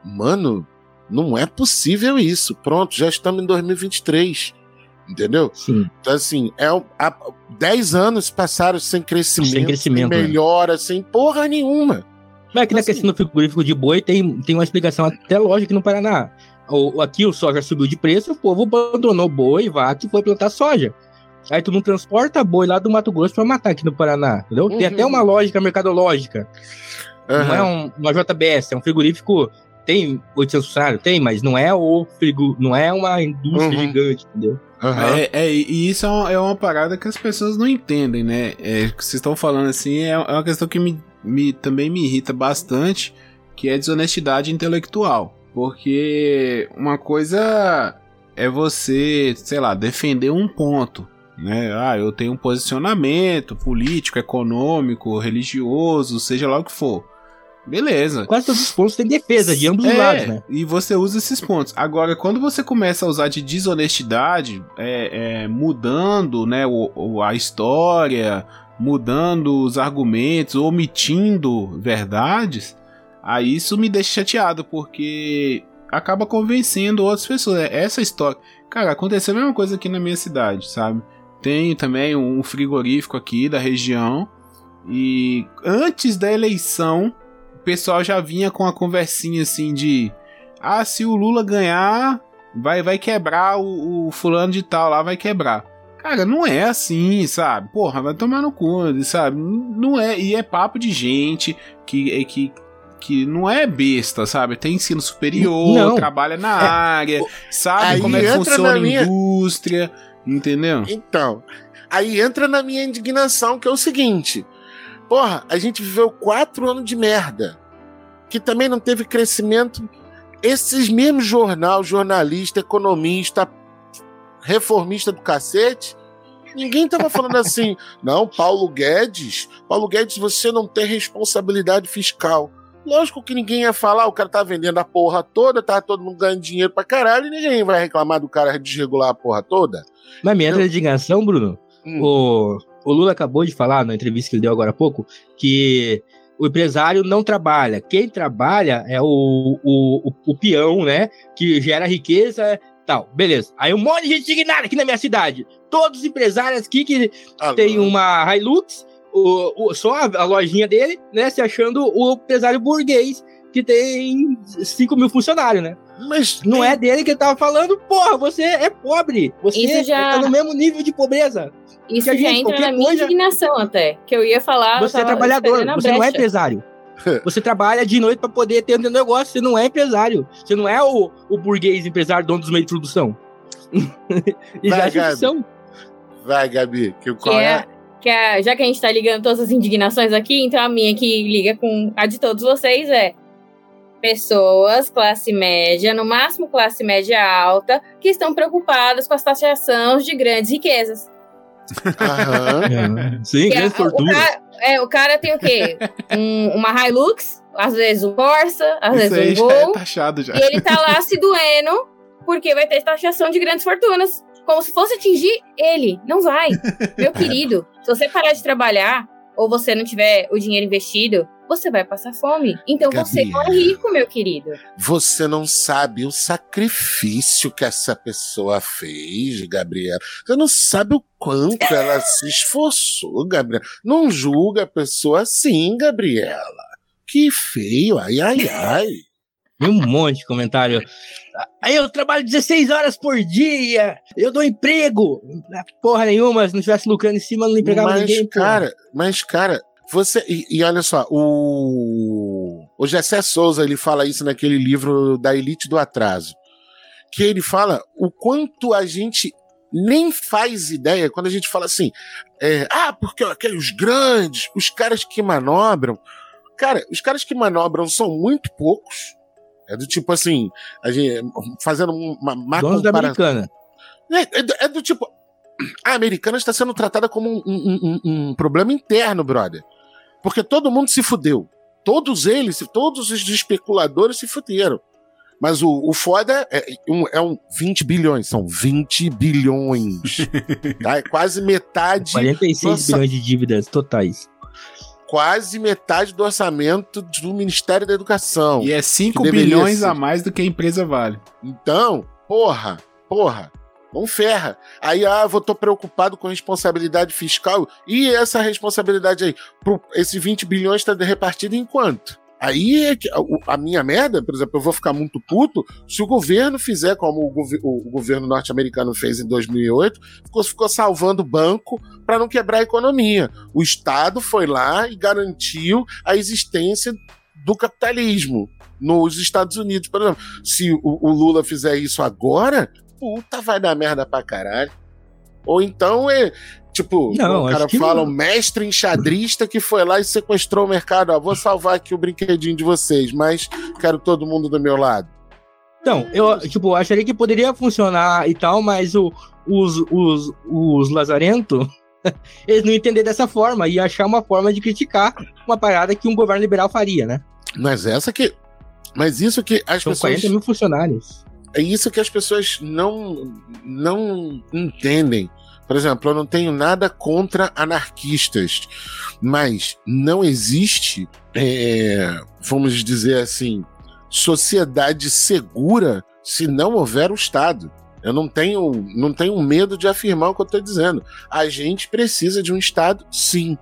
B: mano, não é possível isso. Pronto, já estamos em 2023. Entendeu?
D: Sim.
B: Então, assim, é, há 10 anos passaram sem crescimento,
D: Sem crescimento, né?
B: melhora, sem porra nenhuma.
D: Mas aqui na
B: Assim-
D: questão do frigorífico de boi tem, tem uma explicação até lógica aqui no Paraná. O, aqui o soja subiu de preço, o povo abandonou boi, vaca e foi plantar soja. Aí tu não transporta boi lá do Mato Grosso pra matar aqui no Paraná, entendeu? Tem
B: Uhum.
D: até uma lógica mercadológica. Não é um, uma JBS, é um frigorífico. Tem 800 funcionários? Tem, mas não é o frigo, não é uma indústria
B: Uhum.
D: gigante, entendeu?
B: aham.
A: É, é, e isso é uma, é uma parada que as pessoas não entendem, né? É, que vocês estão falando assim, é, é uma questão que me, me- também me irrita bastante, que é desonestidade intelectual. Porque uma coisa é você, sei lá, defender um ponto, né? Ah, eu tenho um posicionamento político, econômico, religioso, seja lá o que for. Beleza.
D: Quase todos os pontos têm defesa de ambos os
A: É,
D: lados, né?
A: E você usa esses pontos. Agora, quando você começa a usar de desonestidade, é, é, mudando né, o, o- a história, mudando os argumentos, omitindo verdades, aí isso me deixa chateado, porque acaba convencendo outras pessoas. É, Essa história. Cara, aconteceu a mesma coisa aqui na minha cidade, sabe? Tem também um frigorífico aqui da região. E antes da eleição, pessoal já vinha com a conversinha assim de ah, se o Lula ganhar, vai vai quebrar o, o fulano de tal lá, vai quebrar. Cara, não é assim, sabe? Porra, vai tomar no cu, sabe? Não é, e é papo de gente que é que que não é besta, sabe? Tem ensino superior,
D: Não.
A: trabalha na
B: É,
A: área, sabe
B: aí
A: como é que funciona
B: na
A: a
B: minha-
A: indústria, entendeu?
B: Então, aí entra na minha indignação, que é o seguinte: porra, a gente viveu quatro anos de merda, que também não teve crescimento. Esses mesmos jornal, jornalista, economista, reformista do cacete, ninguém tava falando assim, [laughs] não, Paulo Guedes, Paulo Guedes, você não tem responsabilidade fiscal. Lógico que ninguém ia falar, o cara tá vendendo a porra toda, tá todo mundo ganhando dinheiro pra caralho, e ninguém vai reclamar do cara desregular a porra toda.
D: Mas minha indignação, Bruno,
B: Hum.
D: o, o Lula acabou de falar na entrevista que ele deu agora há pouco que o empresário não trabalha. Quem trabalha é o, o, o, o peão, né? Que gera riqueza tal. Beleza. Aí um monte de gente indignada aqui na minha cidade. Todos os empresários aqui que
B: Ah,
D: tem uma Hilux, o, o- só a, a lojinha dele, né? Se achando o empresário burguês que tem 5 mil funcionários, né?
B: Mas
D: Não é dele que ele tava falando, porra, você é pobre. Você
C: Isso já-
D: tá no mesmo nível de pobreza.
C: Isso
D: Que a
C: já
D: gente,
C: entra na minha
D: coisa-
C: indignação até. Que eu ia falar.
D: Você é trabalhador,
C: a
D: você não é
C: brecha.
D: empresário. [laughs] Você trabalha de noite pra poder ter um negócio, você não é empresário. Você não é o, o burguês empresário, dono dos meios de produção. [laughs] e
B: Vai,
D: já
B: Gabi.
D: são.
B: Vai, Gabi, que o
C: Que
B: qual
C: é,
B: é?
C: que é- já que a gente tá ligando todas as indignações aqui, então a minha que liga com a de todos vocês é pessoas, classe média, no máximo classe média alta, que estão preocupadas com as taxações de grandes riquezas.
B: Aham.
D: Sim,
C: Que
D: grande fortuna.
C: cara, é, o cara tem o quê? Um- uma Hilux, às vezes um Corsa, às
A: Isso aí
C: vezes um
A: já é
C: Gol,
A: taxado já.
C: e ele tá lá se doendo porque vai ter taxação de grandes fortunas. Como se fosse atingir ele. Não vai. Meu [laughs] querido, se você parar de trabalhar ou você não tiver o dinheiro investido, você vai passar fome. Então você não é
B: Gabriela.
C: rico, meu querido.
B: Você não sabe o sacrifício que essa pessoa fez, Gabriela. Você não sabe o quanto [laughs] ela se esforçou, Gabriela. Não julga a pessoa assim, Gabriela. Que feio, ai, ai, ai.
D: Um monte de comentário. Aí eu trabalho 16 horas por dia, eu dou emprego. Porra nenhuma, se não estivesse lucrando em cima, eu não empregava
B: mas,
D: ninguém. porra.
B: cara, mas, cara, você. E, e olha só, o. O Gessé Souza, ele fala isso naquele livro da Elite do Atraso. Que ele fala o quanto a gente nem faz ideia quando a gente fala assim. é, ah, porque aqueles grandes, os caras que manobram. Cara, os caras que manobram são muito poucos. É do tipo assim, a gente, fazendo uma má
D: Donos da americana.
B: É, é do, é do tipo. A americana está sendo tratada como um, um- um- um problema interno, brother. Porque todo mundo se fudeu. Todos eles, todos os especuladores se fuderam. Mas o, o foda é, um, é um 20 bilhões, são 20 bilhões. [laughs] tá? É quase metade.
D: 46
B: Nossa.
D: bilhões de dívidas totais.
B: Quase metade do orçamento do Ministério da Educação.
A: E é 5
B: Que deveria
A: bilhões
B: ser.
A: a mais do que a empresa vale.
B: Então, porra, porra, não ferra. Aí, ah, eu tô preocupado com responsabilidade fiscal. E essa responsabilidade aí? Pro, esse 20 bilhões tá repartido em quanto? Aí é a, minha merda, por exemplo, eu vou ficar muito puto se o governo fizer como o, o- o governo norte-americano fez em 2008, ficou, ficou salvando o banco para não quebrar a economia. O Estado foi lá e garantiu a existência do capitalismo nos Estados Unidos, por exemplo. Se o, o Lula fizer isso agora, puta, vai dar merda pra caralho. Ou então é. Tipo,
D: Não,
B: o cara fala,
D: não.
B: um mestre enxadrista que foi lá e sequestrou o mercado. Ó, vou salvar aqui o brinquedinho de vocês, mas quero todo mundo do meu lado.
D: Então, eu, tipo, acharia que poderia funcionar e tal, mas o, os, os, os lazarento, [laughs] eles não entender dessa forma e achar uma forma de criticar uma parada que um governo liberal faria, né?
B: Mas essa que. Mas isso que as
D: São
B: pessoas.
D: 40 mil funcionários.
B: É isso que as pessoas não, não entendem. Por exemplo, eu não tenho nada contra anarquistas, mas não existe, é, vamos dizer assim, sociedade segura se não houver o Estado. Eu não tenho, não tenho medo de afirmar o que eu estou dizendo. A gente precisa de um Estado, sim.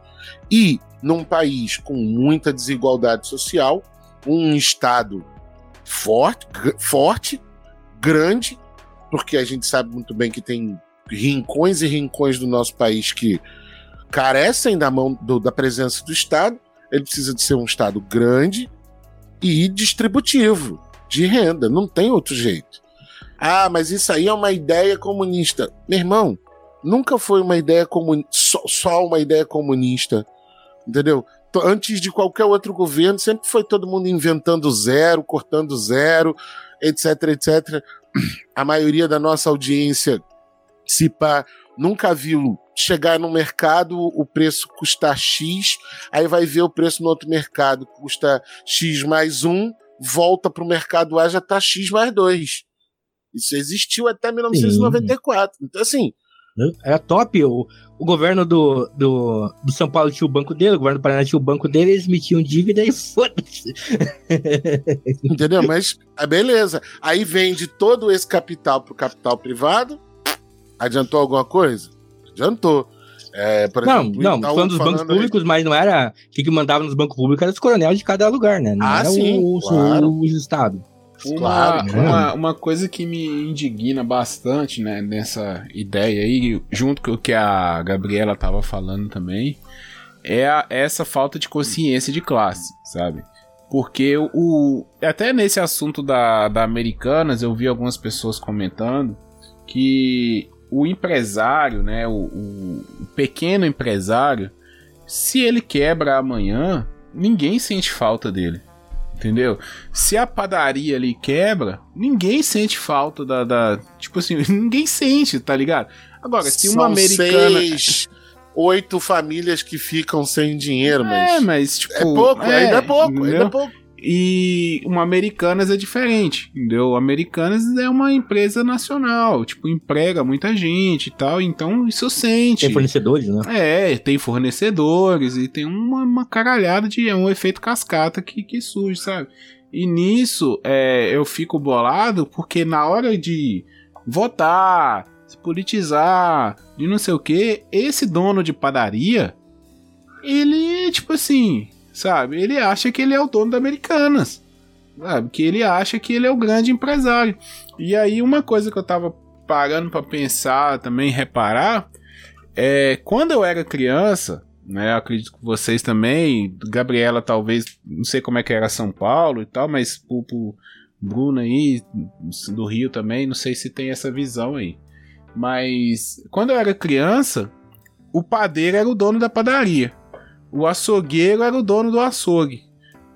B: E num país com muita desigualdade social, um Estado forte, forte grande, porque a gente sabe muito bem que tem rincões e rincões do nosso país que carecem da mão do- da presença do Estado. Ele precisa de ser um Estado grande e distributivo de renda. Não tem outro jeito. Ah, mas isso aí é uma ideia comunista. Meu irmão, nunca foi uma ideia comunista, só, só uma ideia comunista. Entendeu? Antes de qualquer outro governo, sempre foi todo mundo inventando zero, cortando zero, etc, etc. A maioria da nossa audiência, se pá, nunca viu chegar no mercado o preço custar X, aí vai ver o preço no outro mercado custa X mais um, volta para o mercado A já tá X mais dois. Isso existiu até 1994. Então, assim,
D: Era top. O, o governo do, do, do São Paulo tinha o banco dele, o governo do Paraná tinha o banco dele, eles emitiam dívida e [laughs] foda-se.
B: entendeu? Mas, ah, beleza. Aí vende todo esse capital pro capital privado. Adiantou alguma coisa? Adiantou. É,
D: Não,
B: exemplo, o
D: não,
B: Itaú
D: falando dos bancos
B: falando aí-
D: públicos, mas não era. O que, que mandava nos bancos públicos era os coronéis de cada lugar, né? Não
B: Ah,
D: era
B: sim,
D: o, o-
B: claro.
D: o Estado.
A: Uma,
B: Claro,
D: né?
A: uma, uma coisa que me indigna bastante, né, nessa ideia aí, junto com o que a Gabriela tava falando também, é a- essa falta de consciência de classe, sabe? Porque o, o- até nesse assunto da, da Americanas, eu vi algumas pessoas comentando que o empresário, né, o, o- o pequeno empresário, se ele quebra amanhã, ninguém sente falta dele. Entendeu? Se a padaria ali quebra, ninguém sente falta da. da- tipo assim, [laughs] ninguém sente, tá ligado? Agora, se uma
B: São
A: americana.
B: Seis, oito famílias que ficam sem dinheiro,
A: É,
B: mas.
A: mas tipo.
B: É pouco, ainda é pouco, ainda
A: entendeu?
B: é pouco.
A: E uma Americanas é diferente, entendeu? Americanas é uma empresa nacional, tipo, emprega muita gente e tal, então isso sente.
D: Tem fornecedores, né?
A: É, tem fornecedores e tem uma, uma caralhada de. É um efeito cascata que, que surge, sabe? E nisso é, eu fico bolado porque na hora de votar, se politizar, de não sei o que, esse dono de padaria, ele, tipo assim, sabe? Ele acha que ele é o dono da Americanas, sabe? Que ele acha que ele é o grande empresário. E aí, uma coisa que eu tava parando pra pensar também, reparar, é quando eu era criança, né? eu Acredito que vocês também, Gabriela talvez, não sei como é que era São Paulo e tal, mas pro Bruno aí, do Rio também, não sei se tem essa visão aí. Mas quando eu era criança, o padeiro era o dono da padaria. O açougueiro era o dono do açougue.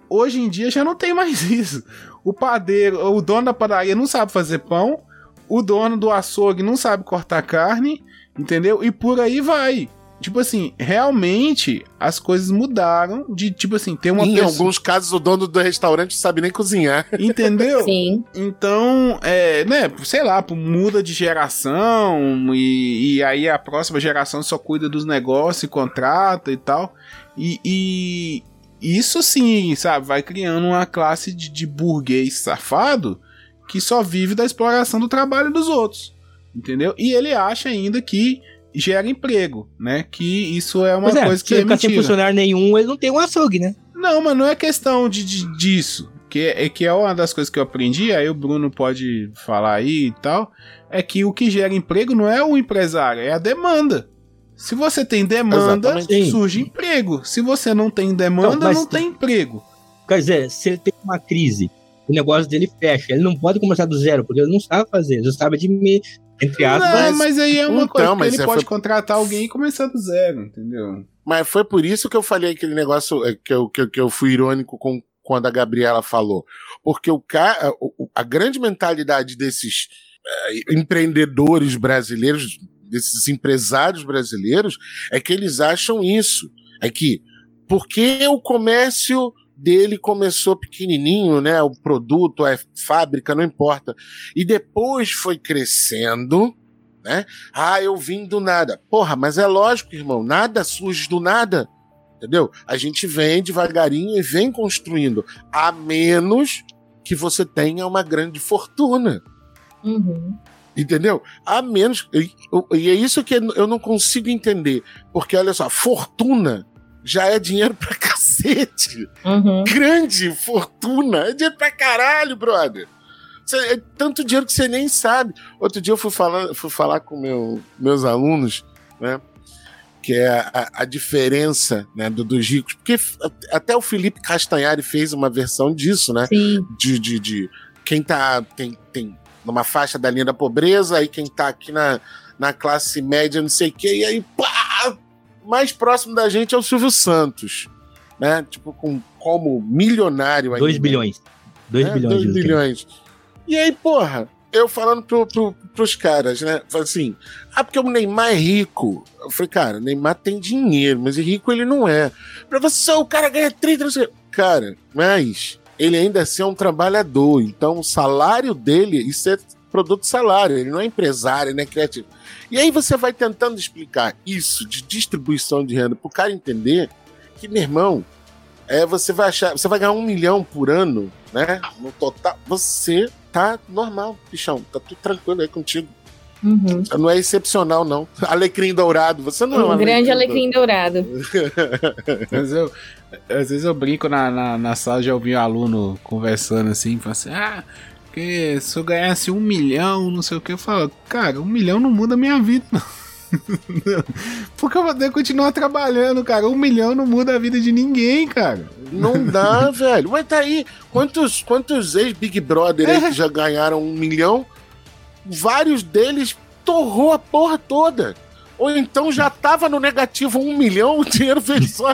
A: Hoje em dia já não tem mais [laughs] isso. O padeiro, o dono da padaria não sabe fazer pão, o dono do açougue não sabe cortar carne, entendeu? E por aí vai. tipo assim, realmente as coisas mudaram de, tipo assim, ter uma
B: em
A: pessoa...
B: alguns casos, o dono do restaurante sabe nem cozinhar. [laughs]
A: Entendeu?
C: Sim.
A: Então, é, né, sei lá, muda de geração e, e aí a próxima geração só cuida dos negócios e contrata e tal. E, e isso sim, sabe, vai criando uma classe de, de burguês safado que só vive da exploração do trabalho dos outros. Entendeu? E ele acha ainda que gera emprego, né? Que isso é uma
D: é,
A: coisa
D: se
A: que
D: ele
A: é
D: ficar sem
A: mentira.
D: funcionário nenhum, ele não tem um açougue, né?
A: Não, mas não é questão de, de- disso. Que é, que é uma das coisas que eu aprendi, aí o Bruno pode falar aí e tal. É que o que gera emprego não é o empresário, é a demanda. Se você tem demanda,
B: Exatamente.
A: surge emprego. Se você não tem demanda,
D: Não, mas-
A: não tem emprego.
D: Quer dizer, se ele tem uma crise, o negócio dele fecha, ele não pode começar do zero, porque ele não sabe fazer, ele sabe de me, entre aspas,
A: não, mas aí é uma
B: Então,
A: coisa que
B: mas
A: ele
B: é-
A: pode
B: foi-
A: contratar alguém e começar do zero, entendeu?
B: Mas foi por isso que eu falei aquele negócio é, que eu, que eu, que eu fui irônico com quando a Gabriela falou. Porque o a grande mentalidade desses eh, empreendedores brasileiros, desses empresários brasileiros, é que eles acham isso. É que porque o comércio dele começou pequenininho, né? O produto, a fábrica, não importa. E depois foi crescendo, né? Ah, eu vim do nada. Porra, mas é lógico, irmão, nada surge do nada. Entendeu? A gente vem devagarinho e vem construindo. A menos que você tenha uma grande fortuna.
C: Uhum.
B: Entendeu? A menos. E, e é isso que eu não consigo entender. Porque, olha só, fortuna já é dinheiro pra cacete.
C: Uhum.
B: Grande fortuna. É dinheiro pra caralho, brother. Cê- é tanto dinheiro que você nem sabe. Outro dia eu fui falar, fui falar com meu, meus alunos, né? Que é a, a diferença né, do- dos ricos. Porque até o Felipe Castanhari fez uma versão disso, né?
C: Sim.
B: de, de, de quem tá tem, tem numa faixa da linha da pobreza, aí quem tá aqui na, na classe média, não sei o quê, e aí, pá, mais próximo da gente é o Silvio Santos, né? Tipo, com, como milionário ainda.
D: 2 bilhões. 2
B: né?
D: bilhões.
B: Dois
D: de
B: bilhões. E aí, porra, eu falando pro, pro, pros caras, né? Falei assim, ah, porque o Neymar é rico. Eu falei, cara, o Neymar tem dinheiro, mas rico ele não é. Pra você, o cara ganha 30, não sei. Cara, mas ele ainda assim é um trabalhador. Então, o salário dele, isso é produto salário. Ele não é empresário, não é criativo. E aí você vai tentando explicar isso de distribuição de renda pro cara entender que, meu irmão, é, você vai achar, você vai ganhar um milhão por ano, né? No total, você tá normal, bichão, tá tudo tranquilo aí contigo.
C: Uhum.
B: Não é excepcional, não. [laughs] Alecrim dourado, você não é
C: Um
B: um
C: grande alecrim dourado. [laughs]
A: Mas eu, às vezes eu brinco na, na, na sala, já ouvi um aluno conversando assim, falando assim, ah, que se eu ganhasse um milhão, não sei o que, eu falo, cara, um milhão não muda a minha vida, não. [laughs] Porque eu vou ter que continuar trabalhando, cara. Um milhão não muda a vida de ninguém, cara.
B: Não dá, velho. Mas tá aí, quantos, quantos ex-Big Brother aí que já ganharam um milhão? Vários deles torrou a porra toda. Ou então já tava no negativo um milhão, o dinheiro veio só.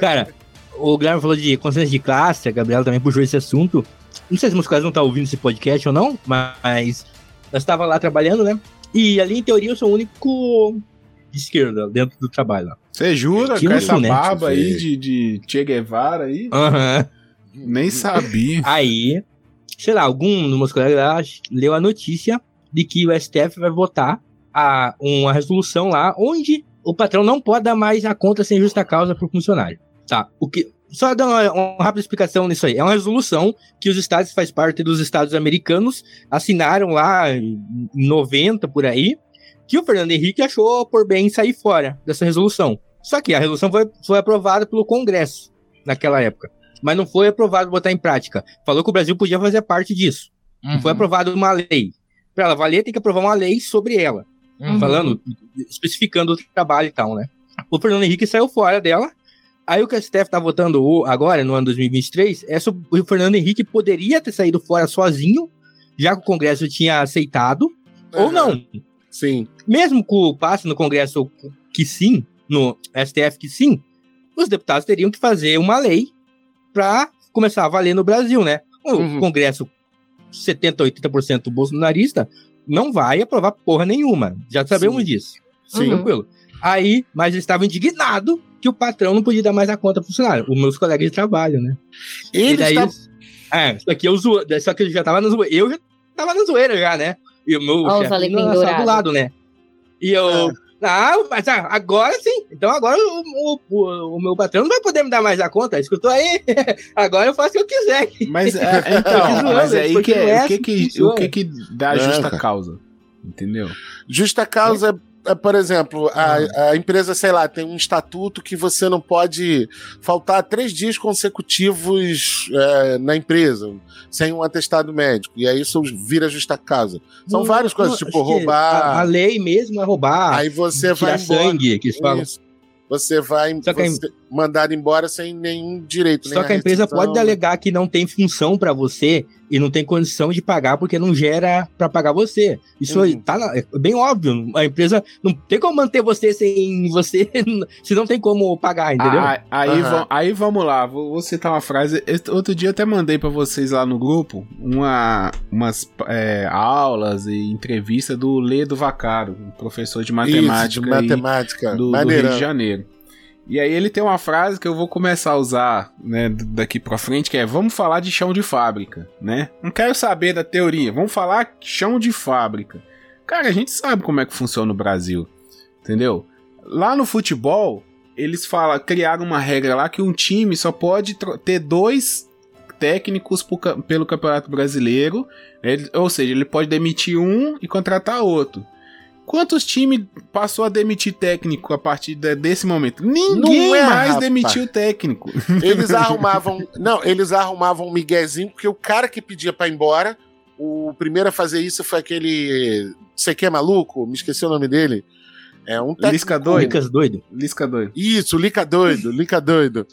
D: Cara, o Guilherme falou de consciência de classe, a Gabriela também puxou esse assunto. Não sei se meus colegas não estão ouvindo esse podcast ou não, mas eu estava lá trabalhando, né? E ali, em teoria, eu sou o único de esquerda dentro do trabalho lá.
A: Você jura
D: Que
A: com essa
D: né?
A: barba aí de, de Che Guevara aí?
D: Aham.
A: Nem sabia.
D: Aí, sei lá, algum dos meus colegas lá leu a notícia de que o STF vai votar a, uma resolução lá onde o patrão não pode dar mais a conta sem justa causa pro funcionário. Tá, o que... Só dar uma, uma rápida explicação nisso aí. É uma resolução que os estados, faz parte dos estados americanos, assinaram lá em 90 por aí, que o Fernando Henrique achou por bem sair fora dessa resolução. Só que a resolução foi, foi aprovada pelo Congresso naquela época, mas não foi aprovado botar em prática. Falou que o Brasil podia fazer parte disso. Não foi aprovada uma lei. Para ela valer, tem que aprovar uma lei sobre ela,
C: Uhum.
D: falando, especificando o trabalho e tal, né? O Fernando Henrique saiu fora dela. Aí o que a STF tá votando agora, no ano 2023, é sobre o Fernando Henrique poderia ter saído fora sozinho, já que o Congresso tinha aceitado, ou não.
B: Sim.
D: Mesmo que o passe no Congresso que sim, no STF que sim, os deputados teriam que fazer uma lei para começar a valer no Brasil, né? O
B: Uhum.
D: Congresso 70, 80% bolsonarista não vai aprovar porra nenhuma. Já sabemos
B: Sim.
D: disso.
B: Sim.
C: Uhum.
D: Tranquilo. Aí, mas eu estava indignado que o patrão não podia dar mais a conta pro funcionário, os meus colegas de trabalho, né? E
B: Ele
D: daí,
B: está.
D: é, só que eu zo... só que eu já tava na zoeira. Eu já tava na zoeira já, né? E o meu
C: os
D: chefe do lado, né? E eu, ah, mas ah, agora sim. Então agora o, o, o, o meu patrão não vai poder me dar mais a conta. Escutou aí? [laughs] agora eu faço o que eu quiser.
A: Mas, [laughs] é, é, então,
D: zoando,
A: mas é aí que,
D: não é
A: é, o que,
D: que
A: o que, que dá
B: É,
A: justa
B: cara.
A: causa. Entendeu?
B: Justa causa, é, por exemplo, a, a empresa, sei lá, tem um estatuto que você não pode faltar três dias consecutivos é, na empresa, sem um atestado médico. E aí isso vira justa causa. São
D: Não,
B: várias coisas, tipo roubar.
D: A, a lei mesmo é roubar.
B: aí você vai embora.
D: sangue, que eles falam.
B: Isso. Você vai
D: Só que
B: você mandar embora sem nenhum direito.
D: Só
B: nem
D: que a empresa pode alegar que não tem função pra você e não tem condição de pagar porque não gera pra pagar você. Isso aí
B: Uhum.
D: tá na- é bem óbvio. A empresa não tem como manter você sem você, [laughs] se não tem como pagar, entendeu?
A: Ah, aí,
B: Aham.
A: va- aí vamos lá, vou, vou citar uma frase. Outro dia eu até mandei pra vocês lá no grupo uma, umas é, aulas e entrevista do Ledo Vacaro, um professor de
B: Isso,
A: matemática,
B: de
A: aí
B: matemática.
A: do, do Rio de Janeiro. E aí ele tem uma frase que eu vou começar a usar né, daqui pra frente, que é vamos falar de chão de fábrica, né? Não quero saber da teoria, vamos falar chão de fábrica. Cara, a gente sabe como é que funciona no Brasil, entendeu? Lá no futebol, eles falam, criaram uma regra lá que um time só pode ter dois técnicos ca- pelo Campeonato Brasileiro, ele- ou seja, ele pode demitir um e contratar outro. Quantos times passou a demitir técnico a partir de- desse momento? Ninguém
B: é,
A: mais
B: rapaz.
A: demitiu técnico. [laughs]
B: Eles arrumavam. Não, eles arrumavam um miguezinho, porque o cara que pedia pra ir embora, o primeiro a fazer isso foi aquele. Você que é maluco? Me esqueci o nome dele. É um técnico.
A: Lisca doido.
D: Lucas doido.
A: Lisca doido.
B: Isso, Lica doido, Lica doido.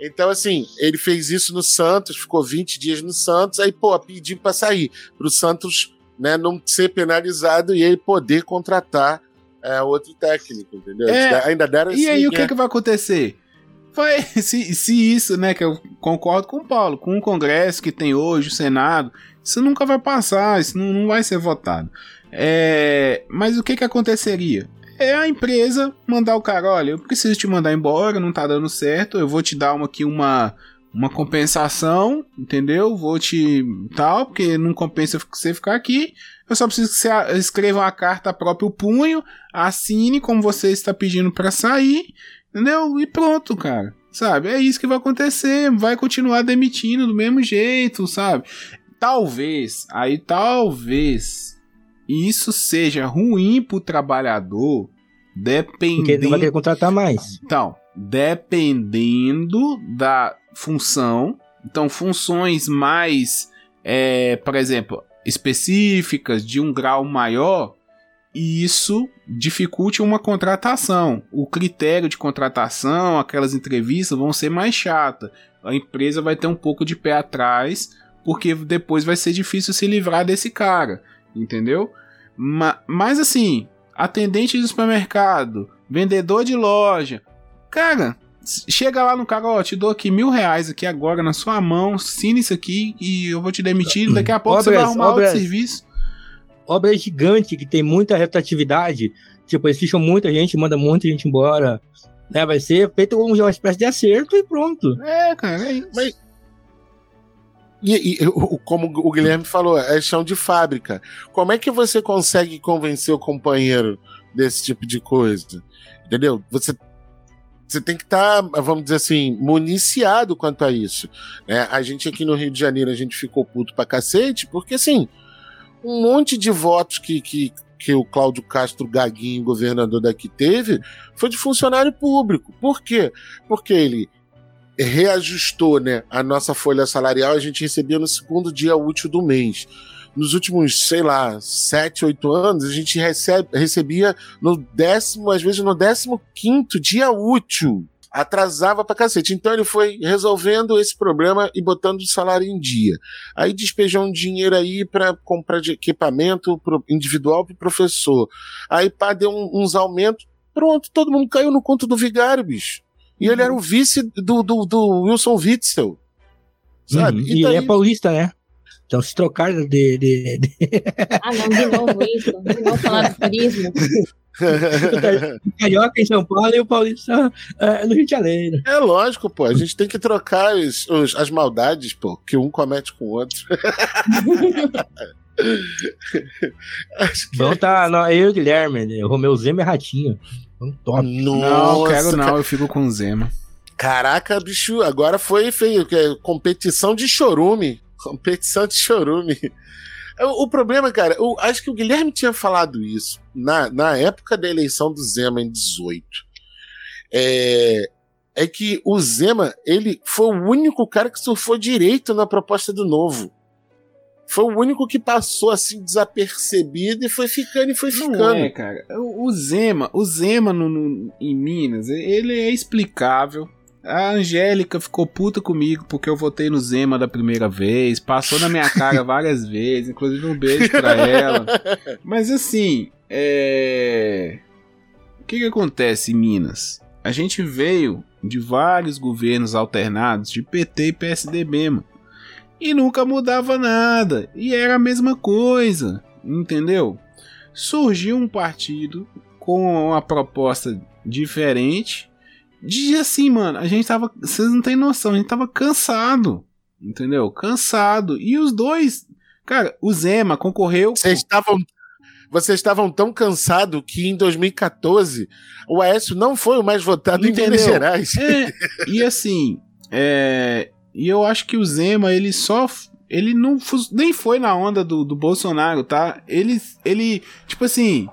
B: Então, assim, ele fez isso no Santos, ficou 20 dias no Santos, aí, pô, pediu pra sair, pro Santos né, não ser penalizado e ele poder contratar é, outro técnico, entendeu?
A: É,
B: Ainda deram
A: E aí, o que,
B: né?
A: que vai acontecer? Vai, [laughs] se, se isso, né, que eu concordo com o Paulo, com o Congresso que tem hoje, o Senado, isso nunca vai passar, isso não, não vai ser votado. É, mas o que que aconteceria? É a empresa mandar o cara, olha, eu preciso te mandar embora, não tá dando certo, eu vou te dar uma, aqui uma, uma compensação, entendeu? Vou te tal, porque não compensa você ficar aqui. Eu só preciso que você escreva uma carta a próprio punho, assine como você está pedindo para sair, entendeu? E pronto, cara. Sabe? É isso que vai acontecer. Vai continuar demitindo do mesmo jeito, sabe? Talvez, aí talvez isso seja ruim pro trabalhador,
D: Porque não vai
A: dependendo.
D: querer contratar mais.
A: Então, dependendo da função, então funções mais, é, por exemplo, específicas de um grau maior, isso dificulte uma contratação. O critério de contratação, aquelas entrevistas vão ser mais chatas. A empresa vai ter um pouco de pé atrás, porque depois vai ser difícil se livrar desse cara, entendeu? Ma- mas assim, atendente de supermercado, vendedor de loja, cara, chega lá no cara, ó, te dou aqui mil reais aqui agora na sua mão, assina isso aqui e eu vou te demitir. Daqui a pouco você vai
D: Obras,
A: arrumar outro
D: obras.
A: serviço.
D: Obra gigante que tem muita rotatividade. Tipo, eles ficham muita gente, manda muita gente embora. Né? Vai ser feito uma espécie de acerto e pronto.
A: É, cara, é isso.
B: Mas- E, e, como o Guilherme falou, é chão de fábrica. Como é que você consegue convencer o companheiro desse tipo de coisa? Entendeu? Você, você tem que estar, vamos dizer assim, municiado quanto a isso. né? A gente aqui no Rio de Janeiro, a gente ficou puto pra cacete, porque assim, um monte de votos que, que, que o Cláudio Castro Gaguinho, governador daqui, teve, foi de funcionário público. Por quê? Porque ele reajustou né, a nossa folha salarial, a gente recebia no segundo dia útil do mês. Nos últimos, sei lá, sete, oito anos, a gente recebe, recebia no décimo, às vezes no décimo quinto dia útil. Atrasava pra cacete. Então ele foi resolvendo esse problema e botando o salário em dia. Aí despejou um dinheiro aí para comprar de equipamento pro individual pro professor. Aí pá, deu um- uns aumentos. Pronto, todo mundo caiu no conto do vigário, bicho. E ele era o vice do, do, do Wilson Witzel. Sabe?
D: Uhum.
B: E
D: E
B: daí-
D: ele é paulista, né? Então se trocar de. de, de- [laughs]
C: Ah, não, de novo isso. De novo falar do turismo.
D: O [laughs] Carioca em São Paulo e o Paulista é, no Rio de Janeiro.
B: É lógico, pô. A gente tem que trocar os- os- as maldades, pô, que um comete com o outro. [laughs]
D: Vamos tá, não, eu e o Guilherme, né? o Romeu Zema e Ratinho. Vamos top.
A: Não,
B: Nossa,
A: quero não, eu fico com o Zema.
B: Caraca, bicho, agora foi feio. que é competição de chorume. Competição de chorume. O, o problema, cara, eu acho que o Guilherme tinha falado isso na, na época da eleição do Zema em 18. É, é que o Zema, ele foi o único cara que surfou direito na proposta do novo. Foi o único que passou assim desapercebido e foi ficando e foi ficando.
A: Não é, cara. O, o Zema, o Zema no, no- em Minas, ele é explicável. A Angélica ficou puta comigo porque eu votei no Zema da primeira vez. Passou na minha cara [laughs] várias vezes, inclusive um beijo pra ela. Mas assim, é. O que, que acontece em Minas? A gente veio de vários governos alternados, de PT e PSDB, mano. E nunca mudava nada. E era a mesma coisa. Entendeu? Surgiu um partido com uma proposta diferente. De assim, mano, a gente tava. Vocês não têm noção, a gente tava cansado. Entendeu? Cansado. E os dois. Cara, o Zema concorreu.
B: Vocês estavam. Vocês estavam tão cansados que em 2014 o Aécio não foi o mais votado em Minas
A: Entendeu?
B: Gerais.
A: É, e assim, é, e eu acho que o Zema, ele só. Ele não nem foi na onda do, do Bolsonaro, tá? Ele, ele, tipo assim.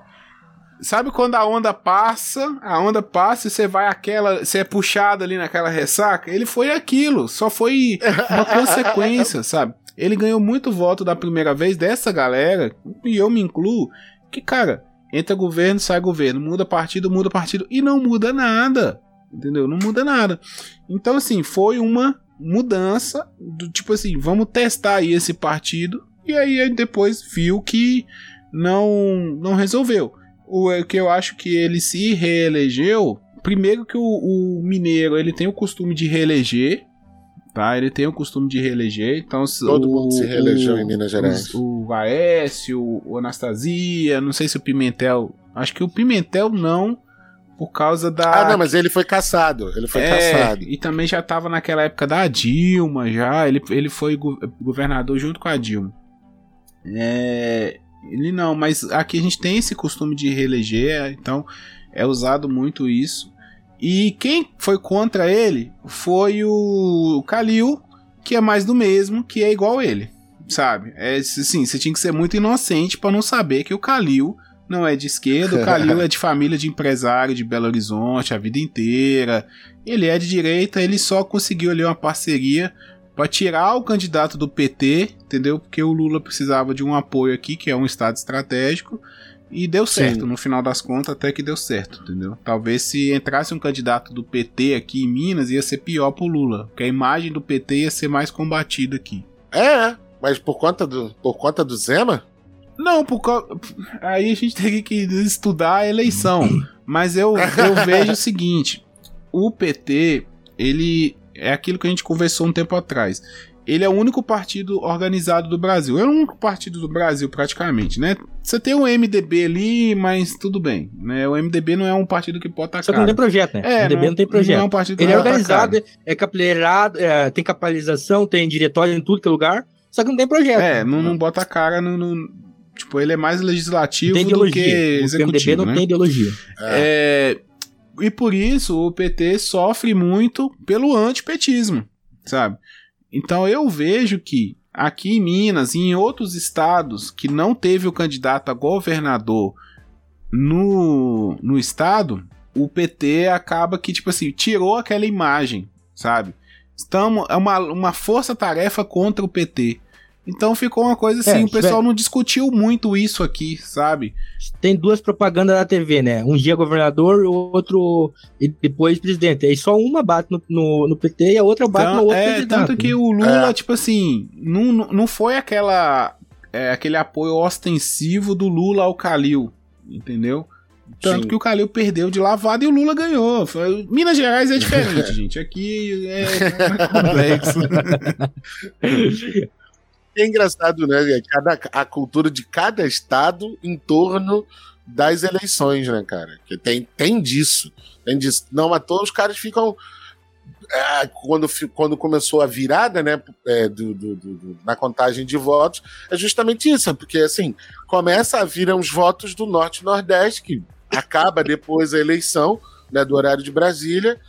A: Sabe quando a onda passa, a onda passa e você vai aquela, você é puxado ali naquela ressaca? Ele foi aquilo, só foi uma [laughs] consequência, sabe? Ele ganhou muito voto da primeira vez dessa galera, e eu me incluo, que cara, entra governo, sai governo, muda partido, muda partido, e não muda nada. Entendeu? Não muda nada. Então, assim, foi uma mudança do tipo assim, vamos testar aí esse partido. E aí depois viu que não, não resolveu. O que eu acho que ele se reelegeu. Primeiro que o, o mineiro ele tem o costume de reeleger. Tá? Ele tem o costume de reeleger. Então,
B: Todo
A: o,
B: mundo se reelegeu
A: o-
B: em Minas Gerais.
A: O, o Aécio, o Anastasia, não sei se o Pimentel. Acho que o Pimentel não, por causa da.
B: Ah, não, mas ele foi caçado. Ele foi
A: É,
B: caçado.
A: E também já tava naquela época da Dilma, já. Ele, ele foi go- governador junto com a Dilma. É, ele não, mas aqui a gente tem esse costume de reeleger, então é usado muito isso. E quem foi contra ele foi o Kalil, que é mais do mesmo, que é igual ele, sabe? É assim, você tinha que ser muito inocente pra não saber que o Kalil não é de esquerda, o Kalil [laughs] é de família de empresário de Belo Horizonte a vida inteira. Ele é de direita, ele só conseguiu ali uma parceria pra tirar o candidato do PT, entendeu? Porque o Lula precisava de um apoio aqui, que é um estado estratégico, e deu
B: Sim.
A: certo, no final das contas até que deu certo, entendeu? Talvez se entrasse um candidato do PT aqui em Minas ia ser pior pro Lula, porque a imagem do PT ia ser mais combatida aqui.
B: É, mas por conta do, por conta do Zema?
A: Não, por cau- aí a gente teria que estudar a eleição. Mas eu, eu [laughs] vejo o seguinte: o PT, ele é aquilo que a gente conversou um tempo atrás. Ele é o único partido organizado do Brasil. É o único partido do Brasil, praticamente, né? Você tem o MDB ali, mas tudo bem. Né? O MDB não é um partido que pode
D: Só que não tem
A: atacar.
D: projeto, né?
A: É,
D: o DB não, tem projeto.
A: Não é um partido que
D: Ele é organizado,
A: atacar.
D: é capilharado, é, tem capitalização, tem diretório em tudo que é lugar, só que não tem projeto.
A: É, não, não bota a cara no, no- Tipo, ele é mais legislativo do que
D: o PMDB
A: executivo,
D: não
A: né?
D: tem ideologia.
A: É, e por isso o PT sofre muito pelo antipetismo, sabe? Então eu vejo que aqui em Minas e em outros estados que não teve o candidato a governador no, no estado, o PT acaba que, tipo assim, tirou aquela imagem, sabe? Estamos, é uma, uma força-tarefa contra o PT. Então ficou uma coisa assim,
D: É,
A: o pessoal não discutiu muito isso aqui, sabe?
D: Tem duas propagandas na TV, né? Um dia governador, o outro e depois presidente. Aí só uma bate no, no, no PT e a outra bate no
A: Então,
D: outro
A: é,
D: candidato.
A: tanto que o Lula,
B: É.
A: tipo assim, não, não foi aquela é, aquele apoio ostensivo do Lula ao Calil, entendeu? Tanto
B: Sim.
A: que o Calil perdeu de lavada e o Lula ganhou. Minas Gerais é [laughs] diferente, gente. Aqui é [laughs] complexo. [laughs]
B: É engraçado, né? Cada, a cultura de cada estado em torno das eleições, né, cara? Que tem, tem disso. Tem disso. Não, mas todos os caras ficam. é, quando, quando começou a virada, né, é, do, do- do- do- na contagem de votos, é justamente isso, porque assim, começa a vir uns votos do Norte e Nordeste, que acaba depois a eleição, né, do horário de Brasília,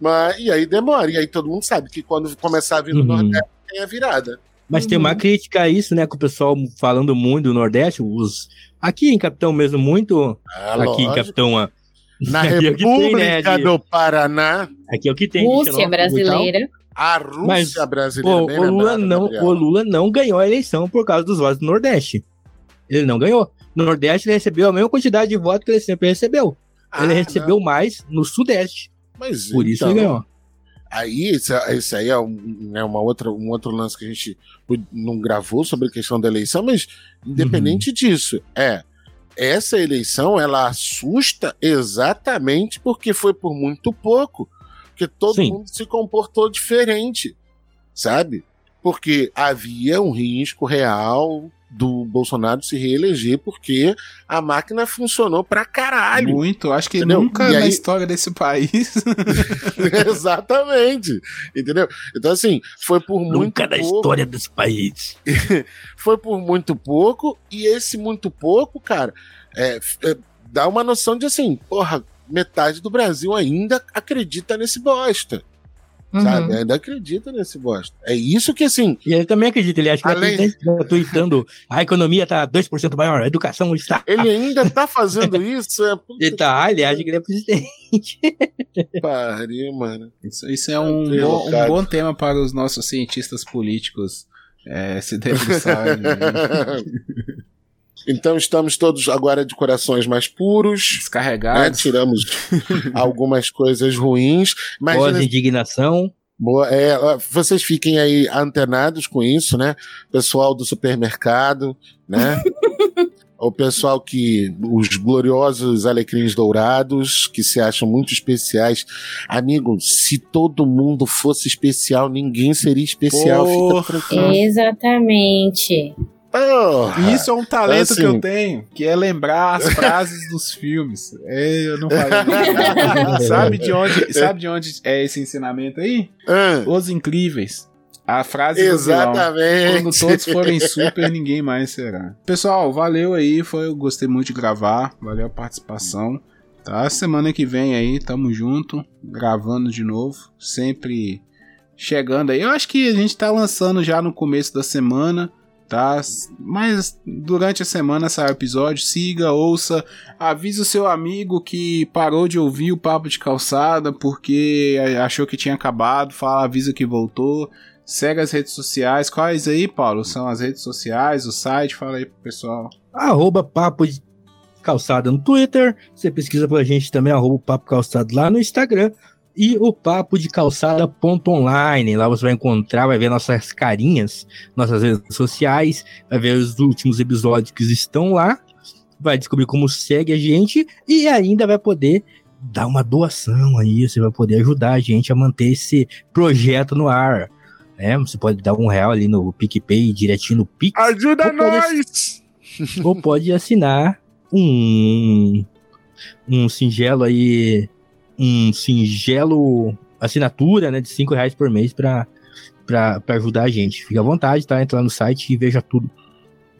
B: mas, e aí demora, e aí todo mundo sabe que quando começar a vir do
D: Uhum.
B: Nordeste, tem a virada.
D: Mas tem uma crítica a isso, né? Com o pessoal falando muito do Nordeste, os. Aqui em Capitão mesmo, muito.
B: Ah,
D: aqui em
B: lógico.
D: Capitão. ah,
B: Na [laughs]
D: Aqui é o que tem,
B: República
D: né, de-
B: do Paraná,
D: Aqui é o que tem. de
C: Rússia brasileira.
B: a Rússia
D: Mas,
B: brasileira.
D: O,
B: bem
D: o Lula
B: lembrado,
D: não,
B: Gabriel.
D: o Lula não ganhou a eleição por causa dos votos do Nordeste. Ele não ganhou. No Nordeste ele recebeu a mesma quantidade de votos que ele sempre recebeu.
B: Ah,
D: ele
B: não.
D: recebeu mais no Sudeste.
B: Mas,
D: Por isso
B: então,
D: ele ganhou.
B: Aí, esse, esse aí é, um, é uma outra, um outro lance que a gente não gravou sobre a questão da eleição, mas independente disso, é. Essa eleição, ela assusta exatamente porque foi por muito pouco. Porque todo
D: Sim.
B: mundo se comportou diferente, sabe? Porque havia um risco real do Bolsonaro se reeleger porque a máquina funcionou pra caralho.
A: Muito. Acho que
B: Entendeu?
A: nunca
B: E
A: na
B: aí-
A: história desse país. [laughs]
B: Exatamente. Entendeu? Então, assim, foi por muito
D: Nunca da
B: pouco.
D: história desse país. [laughs]
B: Foi por muito pouco, e esse muito pouco, cara, é, é, dá uma noção de assim, porra, metade do Brasil ainda acredita nesse bosta.
C: Uhum.
B: Sabe? Ainda acredita nesse bosta. É isso que, assim,
D: E ele também acredita, ele acha que
B: Além-
D: ele tá tweetando a economia tá 2% maior, a educação está. [laughs]
B: ele ainda tá fazendo [laughs] isso. É puta
D: Ele tá, ele acha que ele é presidente. [laughs]
B: pariu, mano.
A: Isso, isso é um bom, um bom tema para os nossos cientistas políticos é, se debruçarem. né?
B: Então estamos todos agora de corações mais puros. Né?
A: Descarregados.
B: Tiramos [laughs] algumas coisas ruins. Imagina
D: de indignação.
B: Boa, é, vocês fiquem aí antenados com isso, né? Pessoal do supermercado, né? [laughs] o pessoal que. Os gloriosos alecrins dourados, que se acham muito especiais. Amigo, se todo mundo fosse especial, ninguém seria especial.
A: Porra.
B: Fica tranquilo.
C: Exatamente.
B: Porra.
A: E Isso é um talento
B: Assim-
A: que eu tenho, que é lembrar as frases dos filmes. É, eu não falei. [laughs] sabe de onde, sabe de onde é esse ensinamento aí?
B: Ah,
A: Os Incríveis. A frase
B: exatamente.
A: Quando todos forem super, ninguém mais será. Pessoal, valeu aí. Foi, eu gostei muito de gravar. Valeu a participação. Tá? Semana que vem aí, tamo junto. Gravando de novo. Sempre chegando aí. Eu acho que a gente tá lançando já no começo da semana. Tá? Mas durante a semana sai o episódio. Siga, ouça. Avise o seu amigo que parou de ouvir o papo de calçada porque achou que tinha acabado. Fala, avisa que voltou. Segue as redes sociais. Quais aí, Paulo? São as redes sociais, o site? Fala aí pro pessoal.
D: Arroba Papo de Calçada no Twitter. Você pesquisa pra gente também, arroba Papo Calçado lá no Instagram. E o papo de calçada.online. Lá você vai encontrar, vai ver nossas carinhas, nossas redes sociais, vai ver os últimos episódios que estão lá, vai descobrir como segue a gente e ainda vai poder dar uma doação aí. Você vai poder ajudar a gente a manter esse projeto no ar. Né? Você pode dar um real ali no PicPay, direitinho no Pix
B: Ajuda
D: Ou pode-
B: nós!
D: ou pode assinar um um singelo aí um singelo assinatura né de cinco reais por mês para para ajudar a gente fica à vontade tá entra lá no site e veja tudo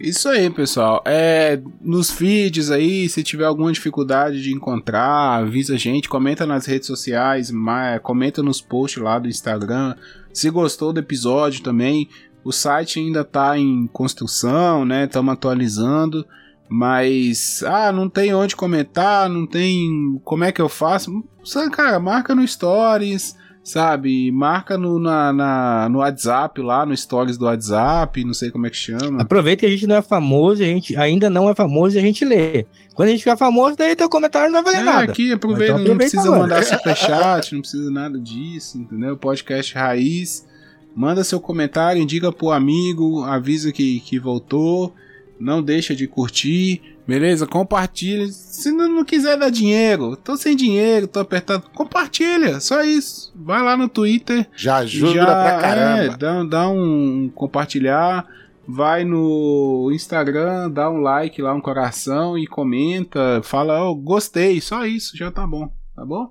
A: Isso aí, pessoal. É, nos feeds aí, se tiver alguma dificuldade de encontrar, avisa a gente, comenta nas redes sociais, comenta nos posts lá do Instagram. Se gostou do episódio também, o site ainda tá em construção, né? Estamos atualizando. Mas, ah, não tem onde comentar, não tem. Como é que eu faço? Cara, marca no Stories, sabe? Marca no, na, na- no WhatsApp lá, no Stories do WhatsApp, não sei como é que chama.
D: aproveita que a gente não é famoso a gente ainda não é famoso e a gente lê quando a gente ficar famoso daí teu comentário não vai valer
A: É,
D: nada
A: aqui aproveita,
D: Então
A: não
D: aproveita
A: precisa
D: agora.
A: mandar [laughs] superchat, não precisa nada disso, entendeu? Podcast raiz. Manda seu comentário, indica pro amigo, avisa que, que voltou. Não deixa de curtir, beleza? Compartilha. Se não, não quiser dar dinheiro, tô sem dinheiro, tô apertado. Compartilha, só isso. Vai lá no Twitter,
B: Já ajuda
A: já
B: pra
A: é,
B: caramba.
A: dá, dá um compartilhar vai no Instagram, dá um like lá, um coração e comenta, fala, oh, gostei, só isso, já tá bom, tá bom?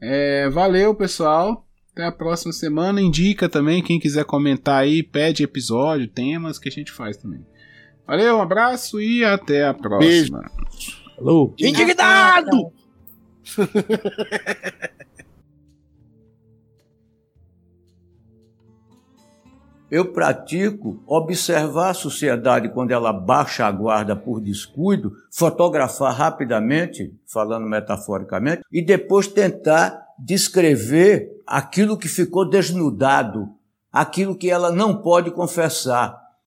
A: É, valeu, pessoal. Até a próxima semana. Indica também, quem quiser comentar aí, pede episódio, temas que a gente faz também. Valeu, um abraço e até a próxima.
D: Falou. Indignado! [laughs]
F: Eu pratico observar a sociedade quando ela baixa a guarda por descuido, fotografar rapidamente, falando metaforicamente, e depois tentar descrever aquilo que ficou desnudado, aquilo que ela não pode confessar.